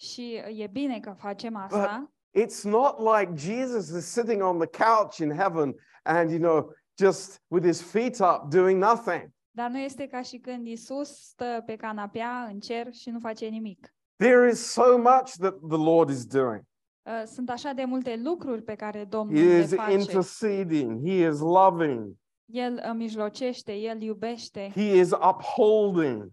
și e bine că facem asta, It's not like Jesus is sitting on the couch in heaven and, you know, just with his feet up doing nothing. dar nu este ca și când Isus stă pe canapea în cer și nu face nimic. There is so much that the Lord is doing. Uh, Sunt așa de multe lucruri pe care Domnul He le is face. interceding, He is loving, El uh, mijlocește, El iubește, He is upholding,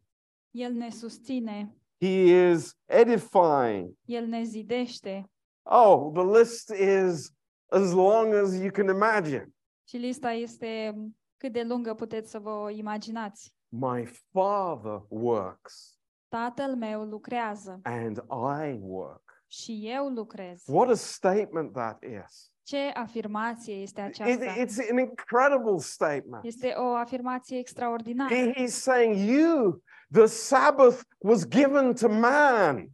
El ne susține, He is edifying. El ne zidește Oh, the list is as long as you can imagine. și lista este cât de lungă puteți să vă o imaginați. My Father works Tatăl meu lucrează and I work. Și eu lucrez. What a statement that is. Ce afirmație este It- aceasta? it's an incredible statement. Este o afirmație extraordinară. He- he's saying, You, the Sabbath was given to man.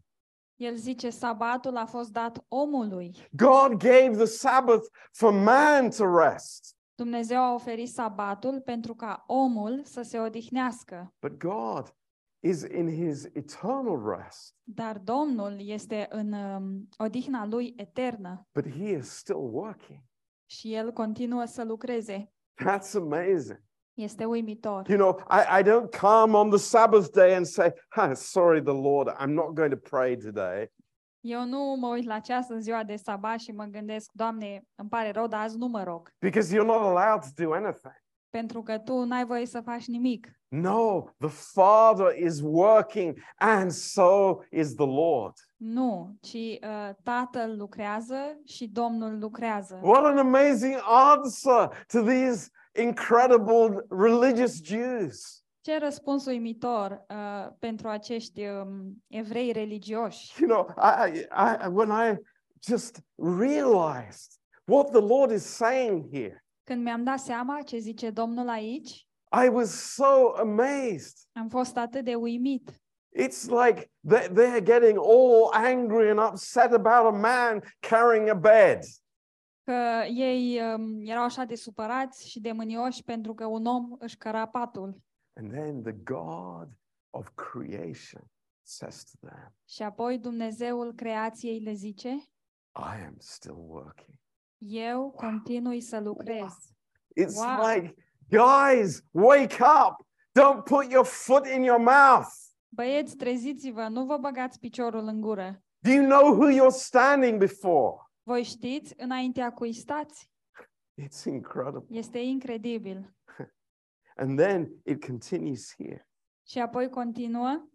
El zice, sabatul a fost dat omului. God gave the Sabbath for man to rest. Dumnezeu a oferit sabatul pentru ca omul să se odihnească. But God is in his eternal rest, Dar Domnul este în um, odihna lui eternă but he is still working. și el continuă să lucreze. That's amazing. Este uimitor. You know, I, I don't come on the Sabbath day and say, "Ah, sorry, the Lord, I'm not going to pray today. Eu nu mă uit la ceas în ziua de sabat și mă gândesc, Doamne, îmi pare rău, dar azi nu mă rog. Because you're not allowed to do anything. Pentru că tu n-ai voie să faci nimic. No, the Father is working, and so is the Lord. Nu, ci uh, Tatăl lucrează și Domnul lucrează. What an amazing answer to these incredible religious Jews. Ce răspuns uimitor uh, pentru acești um, evrei religioși. You know, I, I, when I just realized what the Lord is saying here, Când mi-am dat seama ce zice Domnul aici, I was so amazed. am fost atât de uimit. It's like they- they're getting all angry and upset about a man carrying a bed. Că ei um, erau așa de supărați și de mânioși pentru că un om își căra patul. And then the God of creation says to them, Și apoi Dumnezeul creației le zice, I am still working. eu continui să lucrez. It's Wow. like, guys, wake up. Don't put your foot in your mouth. Băieți, treziți-vă, nu vă băgați piciorul în gură. Do you know who you're standing before? Voi știți înaintea cui stați? It's incredible. Este incredibil. *laughs* And then it continues here Și apoi continuă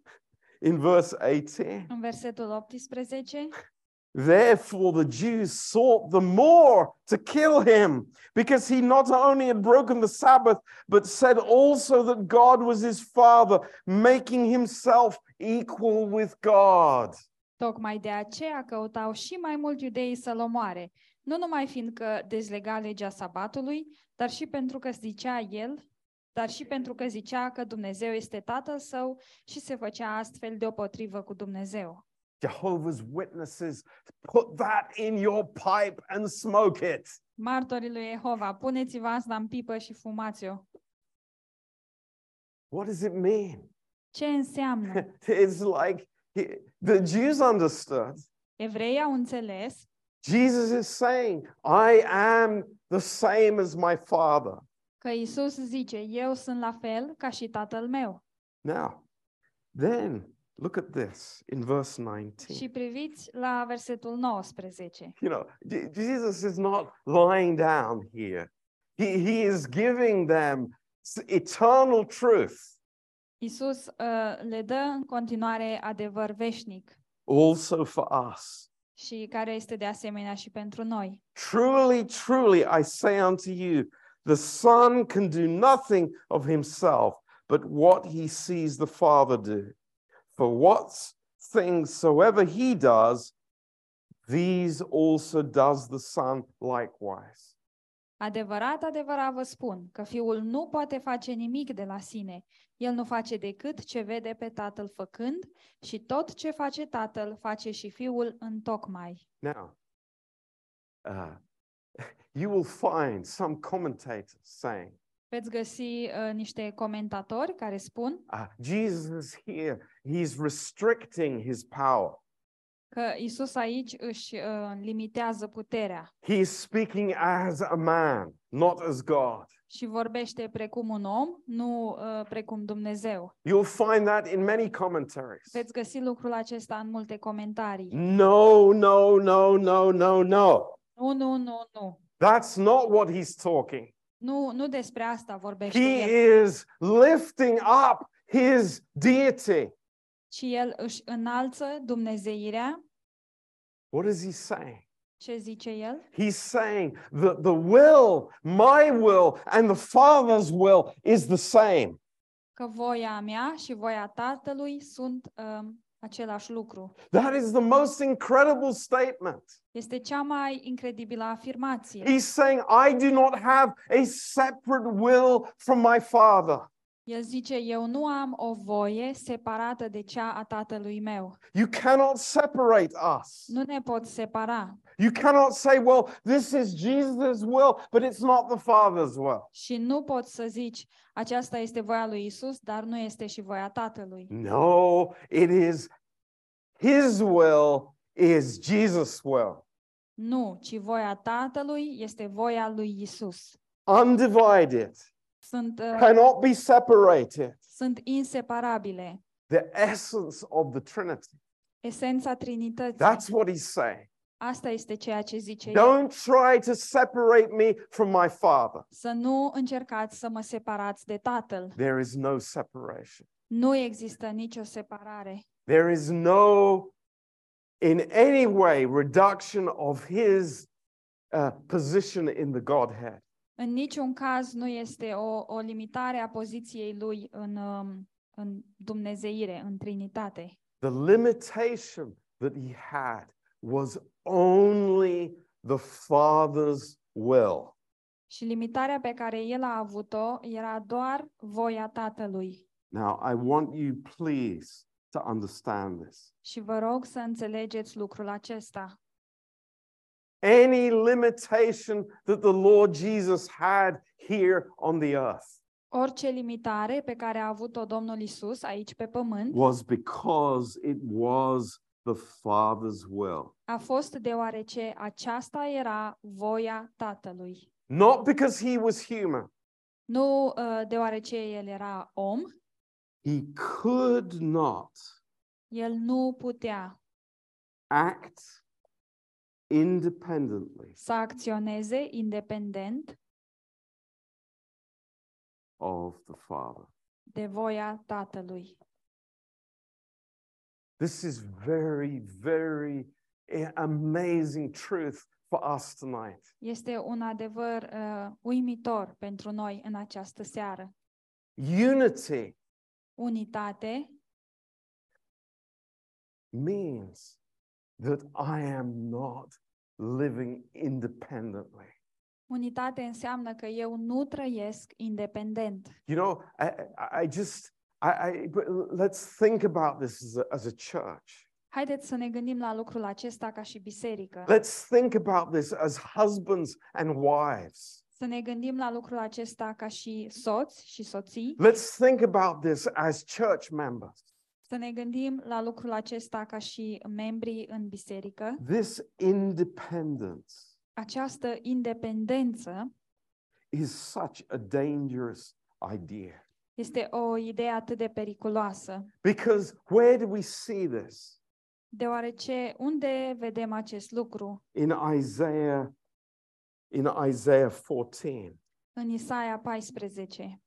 in verse 18. în versetul 18. *laughs* Therefore, the Jews sought the more to kill him because he not only had broken the Sabbath, but said also that God was his father, making himself equal with God. Tocmai de aceea căutau și mai mult iudeii să-l omoare, nu numai fiindcă dezlega legea sabatului, dar și pentru că zicea el, dar și pentru că zicea că Dumnezeu este tatăl său și se făcea astfel deopotrivă cu Dumnezeu. Jehovah's Witnesses, put that in your pipe and smoke it. Martorii lui Jehova, puneți-vă asta în pipă și fumați-o. What does it mean? Ce înseamnă? *laughs* It's like he- the Jews understood. Evreii au înțeles Jesus is saying, I am the same as my father. că Isus zice, eu sunt la fel ca și tatăl meu. Now, then look at this in verse 19. Și priviți la versetul 19. You know, Je- Jesus is not lying down here. He, he is giving them s- eternal truth, Isus uh, le dă în continuare adevăr veșnic also for us. și care este de asemenea și pentru noi. Truly, truly, I say unto you, the Son can do nothing of himself, but what he sees the Father do. For what things soever he does, these also does the Son likewise. Adevărat, adevărat vă spun că Fiul nu poate face nimic de la sine. El nu face decât ce vede pe Tatăl făcând și tot ce face Tatăl face și Fiul în tocmai. Now, uh, *laughs* you will find some commentators saying, Veți găsi uh, niște comentatori care spun uh, Jesus here, he's restricting his power. că Isus aici își uh, limitează puterea He is speaking as a man, not as God. și vorbește precum un om, nu uh, precum Dumnezeu. You'll find that in many commentaries. Veți găsi lucrul acesta în multe comentarii. No, no, no, no, no, no. Nu, nu, nu, nu. That's not what he's talking. Nu, nu despre asta vorbește He el, is lifting up his deity. ci el își înalță dumnezeirea. What is he saying? Ce zice el? He's saying that the will, my will, and the Father's will is the same. Că voia mea și voia Tatălui sunt um, același lucru. That is the most incredible statement. Este cea mai incredibilă afirmație. He's saying, I do not have a separate will from my Father. El zice, eu nu am o voie separată de cea a tatălui meu. You cannot separate us. Nu ne pot separa. You cannot say, well, this is Jesus' will, but it's not the Father's will. Și nu poți să zici, aceasta este voia lui Isus, dar nu este și voia tatălui. No, it is His will is Jesus' will. Nu, ci voia tatălui este voia lui Isus. Undivided, Sunt, uh, cannot be separated. sunt inseparabile. The essence of the Trinity. Esența Trinității. That's what he's saying. Asta este ceea ce zice el. Don't try to separate me from my Father. Să nu încercați să mă separați de Tatăl. There is no separation. Nu există nicio separare. There is no, in any way, reduction of his uh, position in the Godhead. În niciun caz nu este o, o limitare a poziției lui în, um, în Dumnezeire, în Trinitate. The limitation that he had was only the Father's will. Și limitarea pe care el a avut-o era doar voia Tatălui. Now, I want you, please, to understand this. Și vă rog să înțelegeți lucrul acesta. Any limitation that the Lord Jesus had here on the earth Orice limitare pe care a avut-o Domnul Isus aici pe pământ was because it was the Father's will. a fost deoarece aceasta era voia Tatălui. Not because he was human. Nu uh, deoarece el era om, He could not el nu putea act independently să acționeze independent of the Father. de voia Tatălui. This is very, very eh, amazing truth for us tonight. Este un adevăr uh, uimitor pentru noi în această seară. Unity Unitate means that I am not living independently. Unitate înseamnă că eu nu trăiesc independent. You know, I, I, I just, I, I, but let's think about this as a, as a church. Haideți să ne gândim la lucrul acesta ca și biserică. Let's think about this as husbands and wives. Să ne gândim la lucrul acesta ca și soți și soții. Let's think about this as church members. Să ne gândim la lucrul acesta ca și membrii în biserică. This independence Această independență is such a dangerous idea. Este o idee atât de periculoasă, Because where do we see this? deoarece unde vedem acest lucru? In Isaiah, in Isaiah 14, În Isaia 14,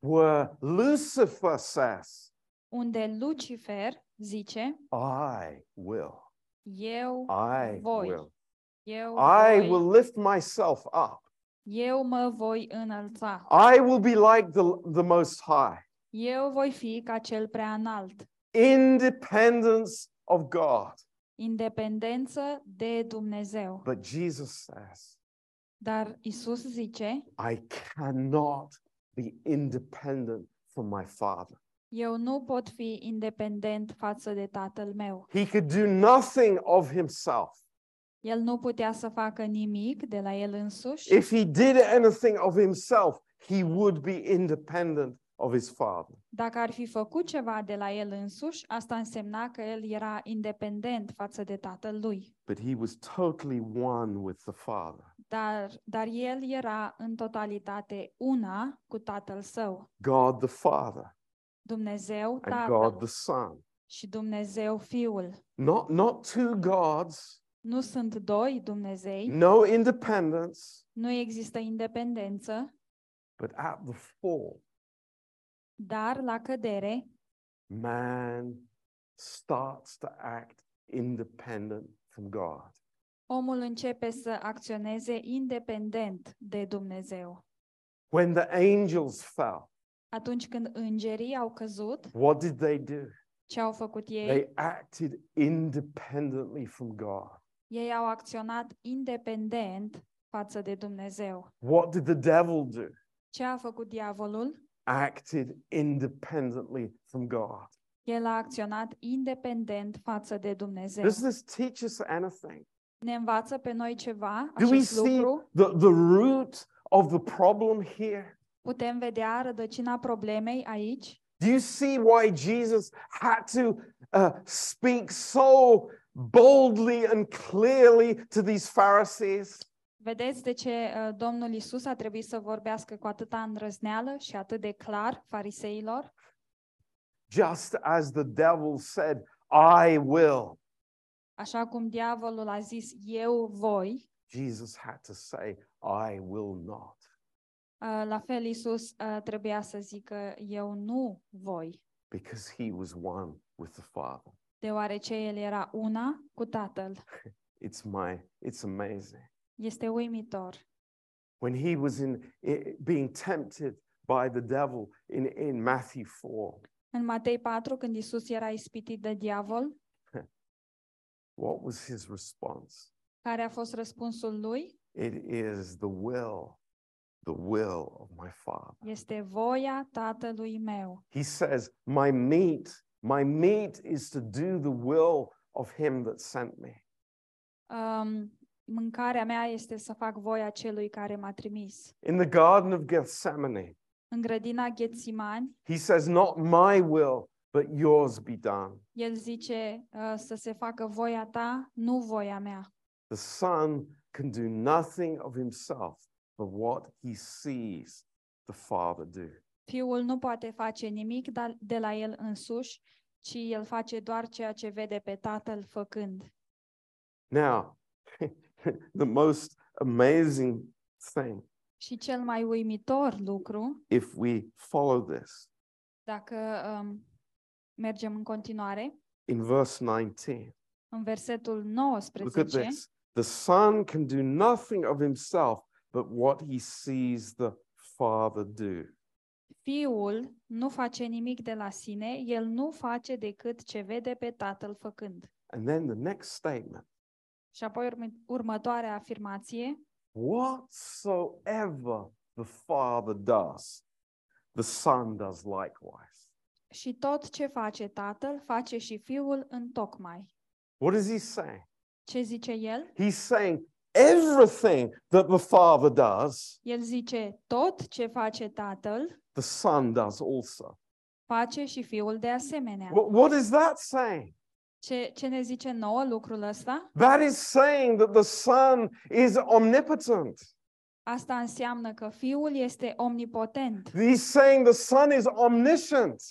where Lucifer says, unde Lucifer zice, I will, eu I voi, will, eu I voi, will lift myself up. Eu mă voi înălța, I will be like the, the Most High. eu voi fi ca cel prea înalt. Independence of God. Independență de Dumnezeu. But Jesus says, Dar Isus zice, I cannot be independent from my Father. eu nu pot fi independent față de tatăl meu. He could do nothing of himself. El nu putea să facă nimic de la el însuși. If he did anything of himself, he would be independent of his Father. Dacă ar fi făcut ceva de la el însuși, asta însemna că el era independent față de tatăl lui. But he was totally one with the Father. Dar, dar el era în totalitate una cu tatăl său, God the Father Dumnezeu and Tatăl God the Son. și Dumnezeu Fiul. Not, not two gods, Nu sunt doi Dumnezei, no independence, nu există independență, but at the fall, dar la cădere, man starts to act independent from God. Omul începe să acționeze independent de Dumnezeu. When the angels fell, Atunci când îngerii au căzut, what did they do? ce au făcut ei? They acted independently from God. Ei au acționat independent față de Dumnezeu. What did the devil do? Ce a făcut diavolul? Acted independently from God. El a acționat independent față de Dumnezeu. Does this teach us anything? Ne învață pe noi ceva Do we see lucru? the, the root of the problem here? Putem vedea rădăcina problemei aici? Do you see why Jesus had to uh, speak so boldly and clearly to these Pharisees? Vedeți de ce uh, Domnul Isus a trebuit să vorbească cu atâta îndrăzneală și atât de clar fariseilor? Just as the devil said, I will, Așa cum diavolul a zis, eu voi, Jesus had to say, I will not. uh, la fel Isus uh, trebuia să zică, eu nu voi, because he was one with the Father. Deoarece el era una cu Tatăl. *laughs* It's my it's amazing. Este uimitor. When he was in i- being tempted by the devil in, in Matthew 4, În Matei 4, când Isus era ispitit de diavol, *laughs* what was his response? care a fost răspunsul lui? It is the will, the will of my Father. Este voia Tatălui meu. He says, My meat, my meat is to do the will of him that sent me. Um, mâncarea mea este să fac voia celui care m-a trimis. In the Garden of Gethsemane, În grădina Ghețimani, he says, Not my will, but yours be done. el zice uh, să se facă voia ta, nu voia mea. The Son can do nothing of himself but what he sees the Father do. Fiul nu poate face nimic da- de la el însuși, ci el face doar ceea ce vede pe tatăl făcând. Now, *laughs* the most amazing thing, Și cel mai uimitor lucru, if we follow this, dacă um, mergem în continuare, in verse 19, în versetul look at 19, this. The Son can do nothing of himself but what he sees the Father do. Fiul nu face nimic de la sine, el nu face decât ce vede pe tatăl făcând. And then the next statement Și apoi urme- următoarea afirmație, whatsoever the Father does, the Son does likewise. și tot ce face tatăl, face și fiul în tocmai. What is he saying? Ce zice el? He's saying everything that the Father does, El zice, tot ce face tatăl, the Son does also. face și fiul de asemenea. What, what is that saying? Ce, ce ne zice nouă lucrul ăsta? That is saying that the Son is omnipotent. Asta înseamnă că fiul este omnipotent, He's saying the Son is omniscient.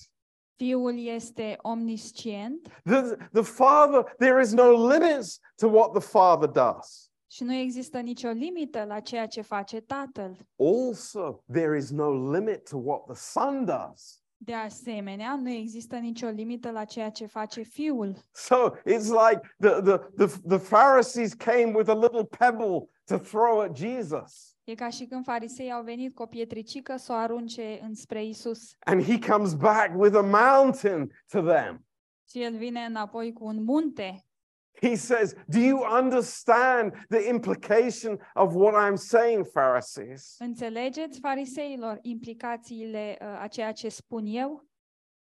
fiul este omniscient The, the Father, there is no limits to what the Father does. Și nu există nicio limită la ceea ce face tatăl. Also, there is no limit to what the Son does. De asemenea, nu există nicio limită la ceea ce face fiul. So it's like the, the, the, the Pharisees came with a little pebble to throw at Jesus. E ca și când farisei au venit cu o pietricică să o arunce înspre Isus And he comes back with a mountain to them. și el vine înapoi cu un munte. He says, Do you understand the implication of what I'm saying, Pharisees? Înțelegeți, fariseilor, implicațiile uh, a ceea ce spun eu?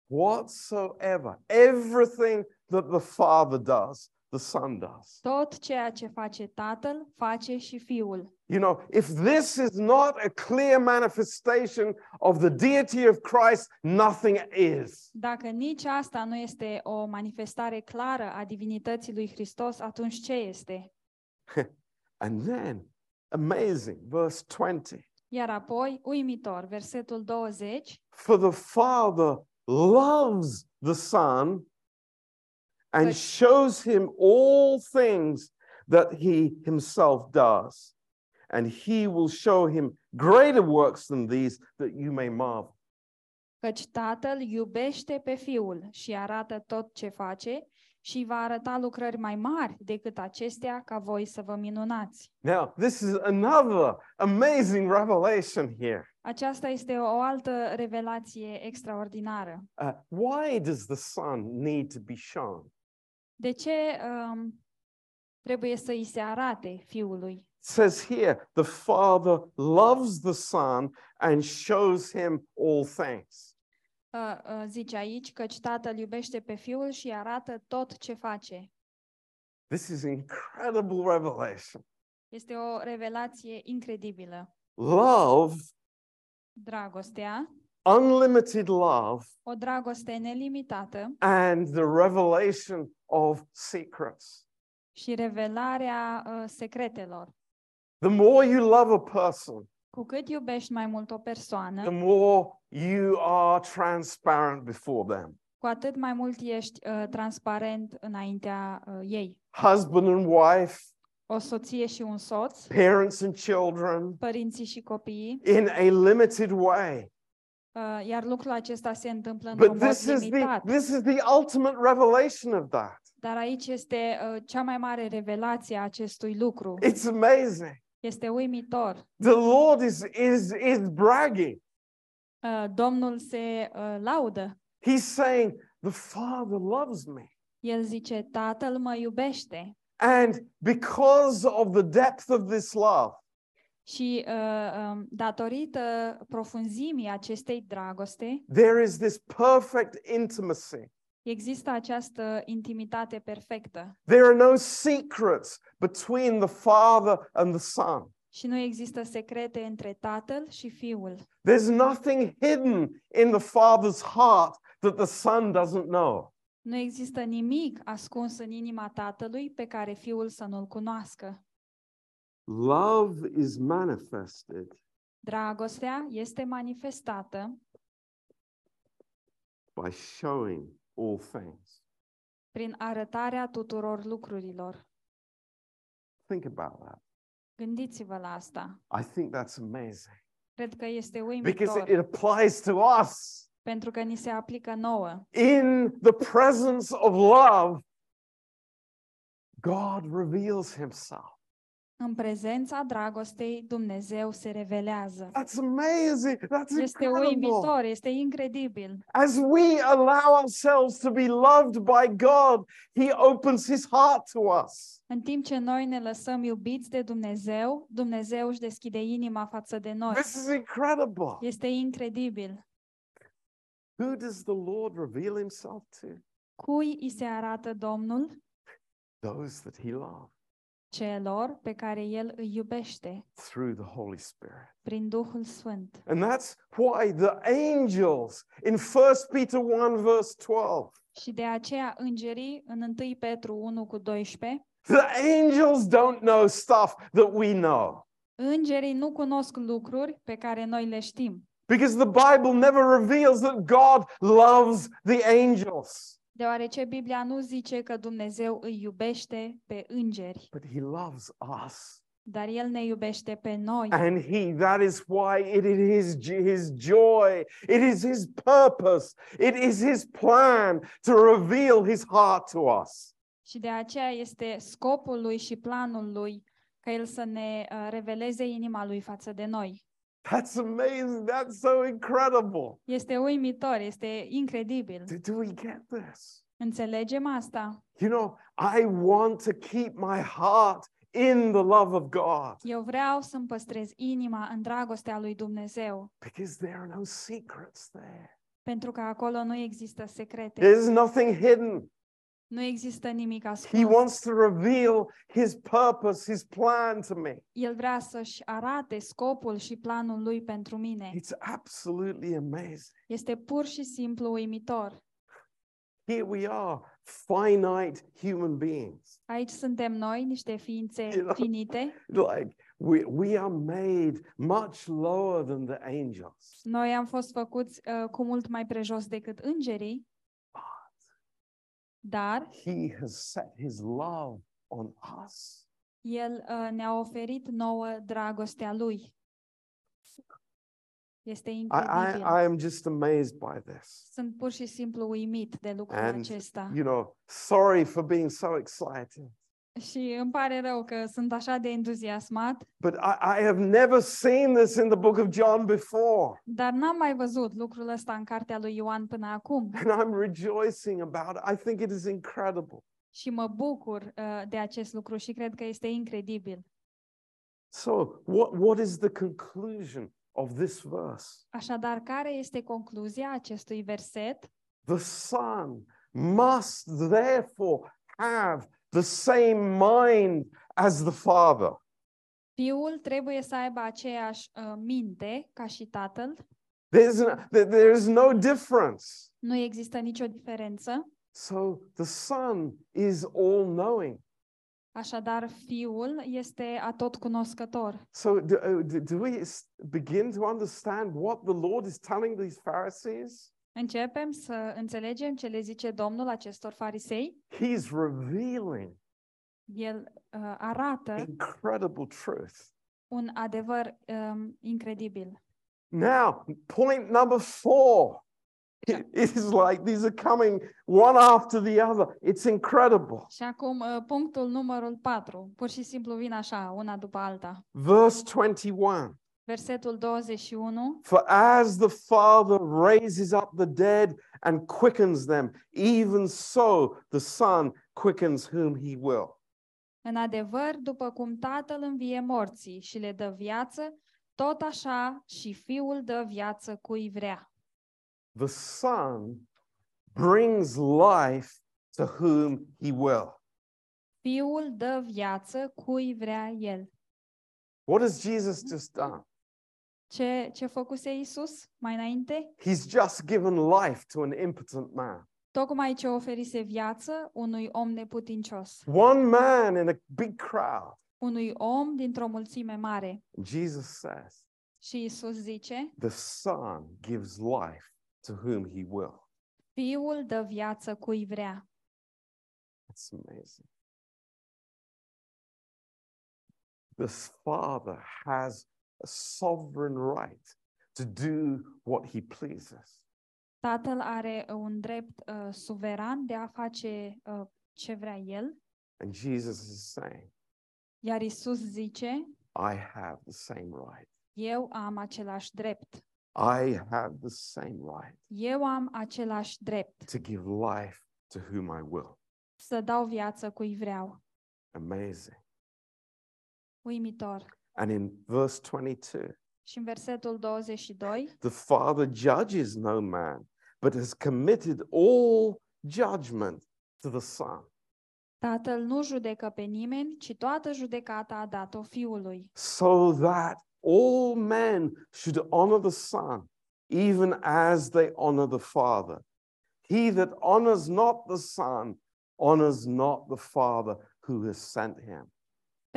Whatsoever, everything that the Father does, the Son does. Tot ceea ce face tatăl, face și fiul. You know, if this is not a clear manifestation of the deity of Christ, nothing is. Dacă nici asta nu este o manifestare clară a divinității lui Hristos, atunci ce este? *laughs* And then, amazing, verse 20. Iar apoi, uimitor, versetul 20, For the Father loves the Son and But- shows him all things that he himself does. And he will show him greater works than these that you may marvel. Căci tatăl iubește pe fiul și arată tot ce face și va arăta lucrări mai mari decât acestea ca voi să vă minunați. Now, this is another amazing revelation here. Aceasta este o altă revelație extraordinară. Uh, why does the Son need to be shown? De ce um, trebuie să îi se arate fiului? It says here, the Father loves the Son and shows him all things. Uh, uh, zice aici căci tatăl iubește pe fiul și îi arată tot ce face. This is incredible revelation. Este o revelație incredibilă. Love, Dragostea, unlimited love, o dragoste nelimitată and the revelation of secrets. și revelarea uh, secretelor. The more you love a person, Cu cât iubești mai mult o the more you are transparent before them. cu atât mai mult ești uh, transparent înaintea uh, ei. Husband and wife, O soție și un soț, parents and children, părinții și copiii, in a limited way. Uh, iar lucrul acesta se întâmplă într-un But mod this is the limitat. this is the ultimate revelation of that. Dar aici este uh, cea mai mare revelație a acestui lucru. It's amazing. Este uimitor. The Lord is is is bragging. Uh, Domnul se uh, laudă. He's saying, "The Father loves me." El zice, Tatăl mă iubește. And because of the depth of this love, Și uh, um, datorită profunzimii acestei dragoste, there is this perfect intimacy. există această intimitate perfectă. There are no secrets between the Father and the Son. Și nu există secrete între Tatăl și Fiul. There's nothing hidden in the Father's heart that the Son doesn't know. Nu există nimic ascuns în inima Tatălui pe care Fiul să nu-l cunoască. Love is manifested Dragostea este manifestată by showing all things. prin arătarea tuturor lucrurilor. Think about that. Gândiți-vă la asta. I think that's amazing Cred că este because uimitor, it, it applies to us. pentru că ni se aplică nouă. In the presence of love, God reveals himself. În prezența dragostei, Dumnezeu se revelează. That's amazing. That's Este incredible. uimitor, este incredibil. As we allow ourselves to be loved by God, He opens His heart to us. În timp ce noi ne lăsăm iubiți de Dumnezeu, Dumnezeu își deschide inima față de noi. This is incredible. Este incredibil. Who does the Lord reveal Himself to? Cui îi se arată Domnul? Those that He loves Celor pe care El îi iubește through the Holy Spirit. prin Duhul Sfânt. And that's why the angels in 1 Peter 1, verse 12, Și de aceea îngerii în 1 Petru 1 cu 12, the angels don't know stuff that we know. îngerii nu cunosc lucruri pe care noi le știm. Because the Bible never reveals that God loves the angels, Deoarece Biblia nu zice că Dumnezeu îi iubește pe îngeri, but He loves us. dar El ne iubește pe noi. And he, that is why it is his, his joy, it is his purpose, it is his plan to reveal his heart to us. Și de aceea este scopul lui și planul lui ca El să ne uh, reveleze inima lui față de noi. That's amazing. That's so incredible. Este uimitor, este incredibil. Do, do we get this? Înțelegem asta? You know, I want to keep my heart in the love of God Eu vreau să-mi păstrez inima în dragostea lui Dumnezeu, because there are no secrets there. pentru că acolo nu există secrete, There's nothing hidden. Nu există nimic He ascuns. wants to reveal his purpose, his plan to me. El vrea să-și arate scopul și planul lui pentru mine. It's absolutely amazing. Este pur și simplu uimitor. Here we are, finite human beings. Aici suntem noi, niște ființe You know? finite. Like we, we are made much lower than the angels. Noi am fost făcuți uh, cu mult mai prejos decât îngerii, dar He has set his love on us. El uh, ne-a oferit nouă dragostea Lui. Este I, I, incredibil. I am just amazed by this. Sunt pur și simplu uimit de lucrul And, acesta. You know, sorry for being so excited. Și îmi pare rău că sunt așa de entuziasmat, But I, I have never seen this in the book of John before. dar n-am mai văzut lucrul ăsta în cartea lui Ioan până acum And I'm rejoicing about it. I think it is incredible. și mă bucur uh, de acest lucru și cred că este incredibil. So, what, what is the conclusion of this verse? Așadar, care este concluzia acestui verset? The Son must therefore have the same mind as the Father. Fiul trebuie să aibă aceeași uh, minte ca și tatăl. There's no, there- there is no difference. Nu există nicio diferență. So the Son is all knowing. Așadar, fiul este atotcunoscător. So, uh, do, do we begin to understand what the Lord is telling these Pharisees? Începem să înțelegem ce le zice Domnul acestor farisei. He's revealing El uh, arată incredible truth. un adevăr um, incredibil. Now, point number four. It it is like these are coming one after the other. It's incredible. Și acum uh, punctul numărul 4. Pur și simplu vin așa, una după alta. Verse 21 Versetul 21. For as the Father raises up the dead and quickens them, even so the Son quickens whom he will. În adevăr, după cum Tatăl învie morții și le dă viață, tot așa și Fiul dă viață cui vrea. The Son brings life to whom he will. Fiul dă viață cui vrea El. What has Jesus just done? Ce, ce făcuse Isus mai înainte? He's just given life to an impotent man. Tocmai ce oferise viață unui om neputincios, One man in a big crowd. unui om dintr-o mulțime mare. And Jesus says, Și Isus zice, The Son gives life to whom he will. Fiul dă viață cui vrea. That's amazing. This Father has a sovereign right to do what he pleases. Tatăl are uh, un drept uh, suveran de a face uh, ce vrea El, And Jesus is saying, iar Isus zice, I have the same right. eu am același drept. I have the same right Eu am același drept to give life to whom I will. să dau viață cui vreau. Amazing. Uimitor. And in verse 22, Și în versetul 22, the Father judges no man, but has committed all judgment to the Son, Tatăl nu judecă pe nimeni, ci toată judecata a dat-o Fiului, so that all men should honor the Son, even as they honor the Father. He that honors not the Son honors not the Father who has sent him.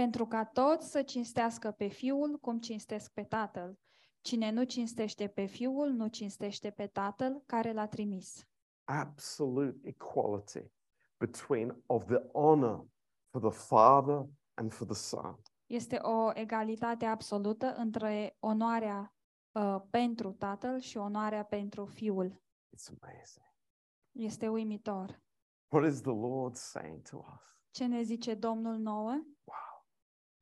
Pentru ca toți să cinstească pe Fiul cum cinstesc pe Tatăl. Cine nu cinstește pe Fiul, nu cinstește pe Tatăl care l-a trimis. Absolute equality between of the honor for the Father and for the Son. Este o egalitate absolută între onoarea uh, pentru Tatăl și onoarea pentru Fiul. It's amazing. Este uimitor. What is the Lord saying to us? Ce ne zice Domnul nouă? Wow.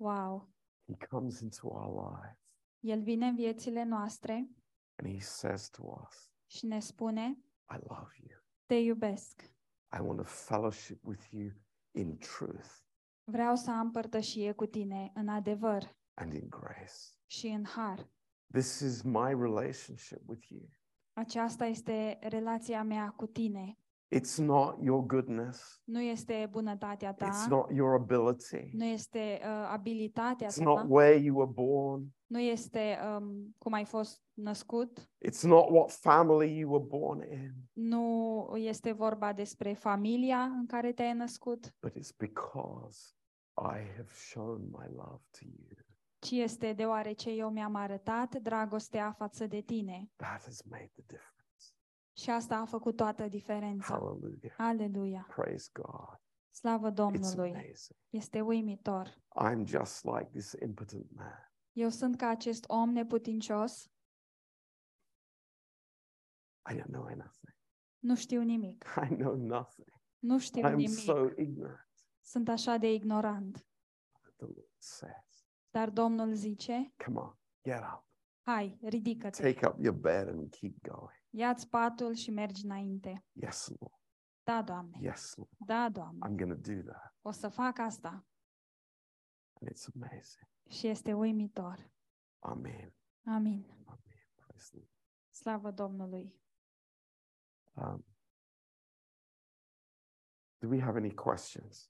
Wow! He comes into our lives El vine în viețile noastre and he says to us, și ne spune, I love you. te iubesc. I want to fellowship with you in truth Vreau să am părtășie cu tine în adevăr and in grace. și în har. This is my relationship with you. Aceasta este relația mea cu tine. It's not your goodness, Nu este bunătatea it's ta, not your ability, nu este uh, abilitatea it's ta, not where you were born, nu este um, cum ai fost născut, it's not what family you were born in, nu este vorba despre familia în care te-ai născut, but it's because I have shown my love to you. ci este deoarece eu mi-am arătat dragostea față de tine. That has made the difference. Și asta a făcut toată diferența. Hallelujah. Aleluia! Praise God. Slavă It's Domnului! amazing. Este uimitor. I'm just like this impotent man. Eu sunt ca acest om neputincios I don't know nothing. Nu știu nimic. *laughs* I know nothing. Nu știu I'm nimic. so ignorant. Sunt așa de ignorant. But the Lord says, Dar Domnul zice, Come on, get up. hai, ridică-te. Take up your bed and keep going. Ia-ți patul și mergi înainte. Yes, Lord. Da, Doamne. Yes, Lord. Da, Doamne. I'm going to do that. O să fac asta. And it's amazing. Și este uimitor. Amen. Amin. Amen. Praise the Lord. Slavă Domnului. Um, do we have any questions?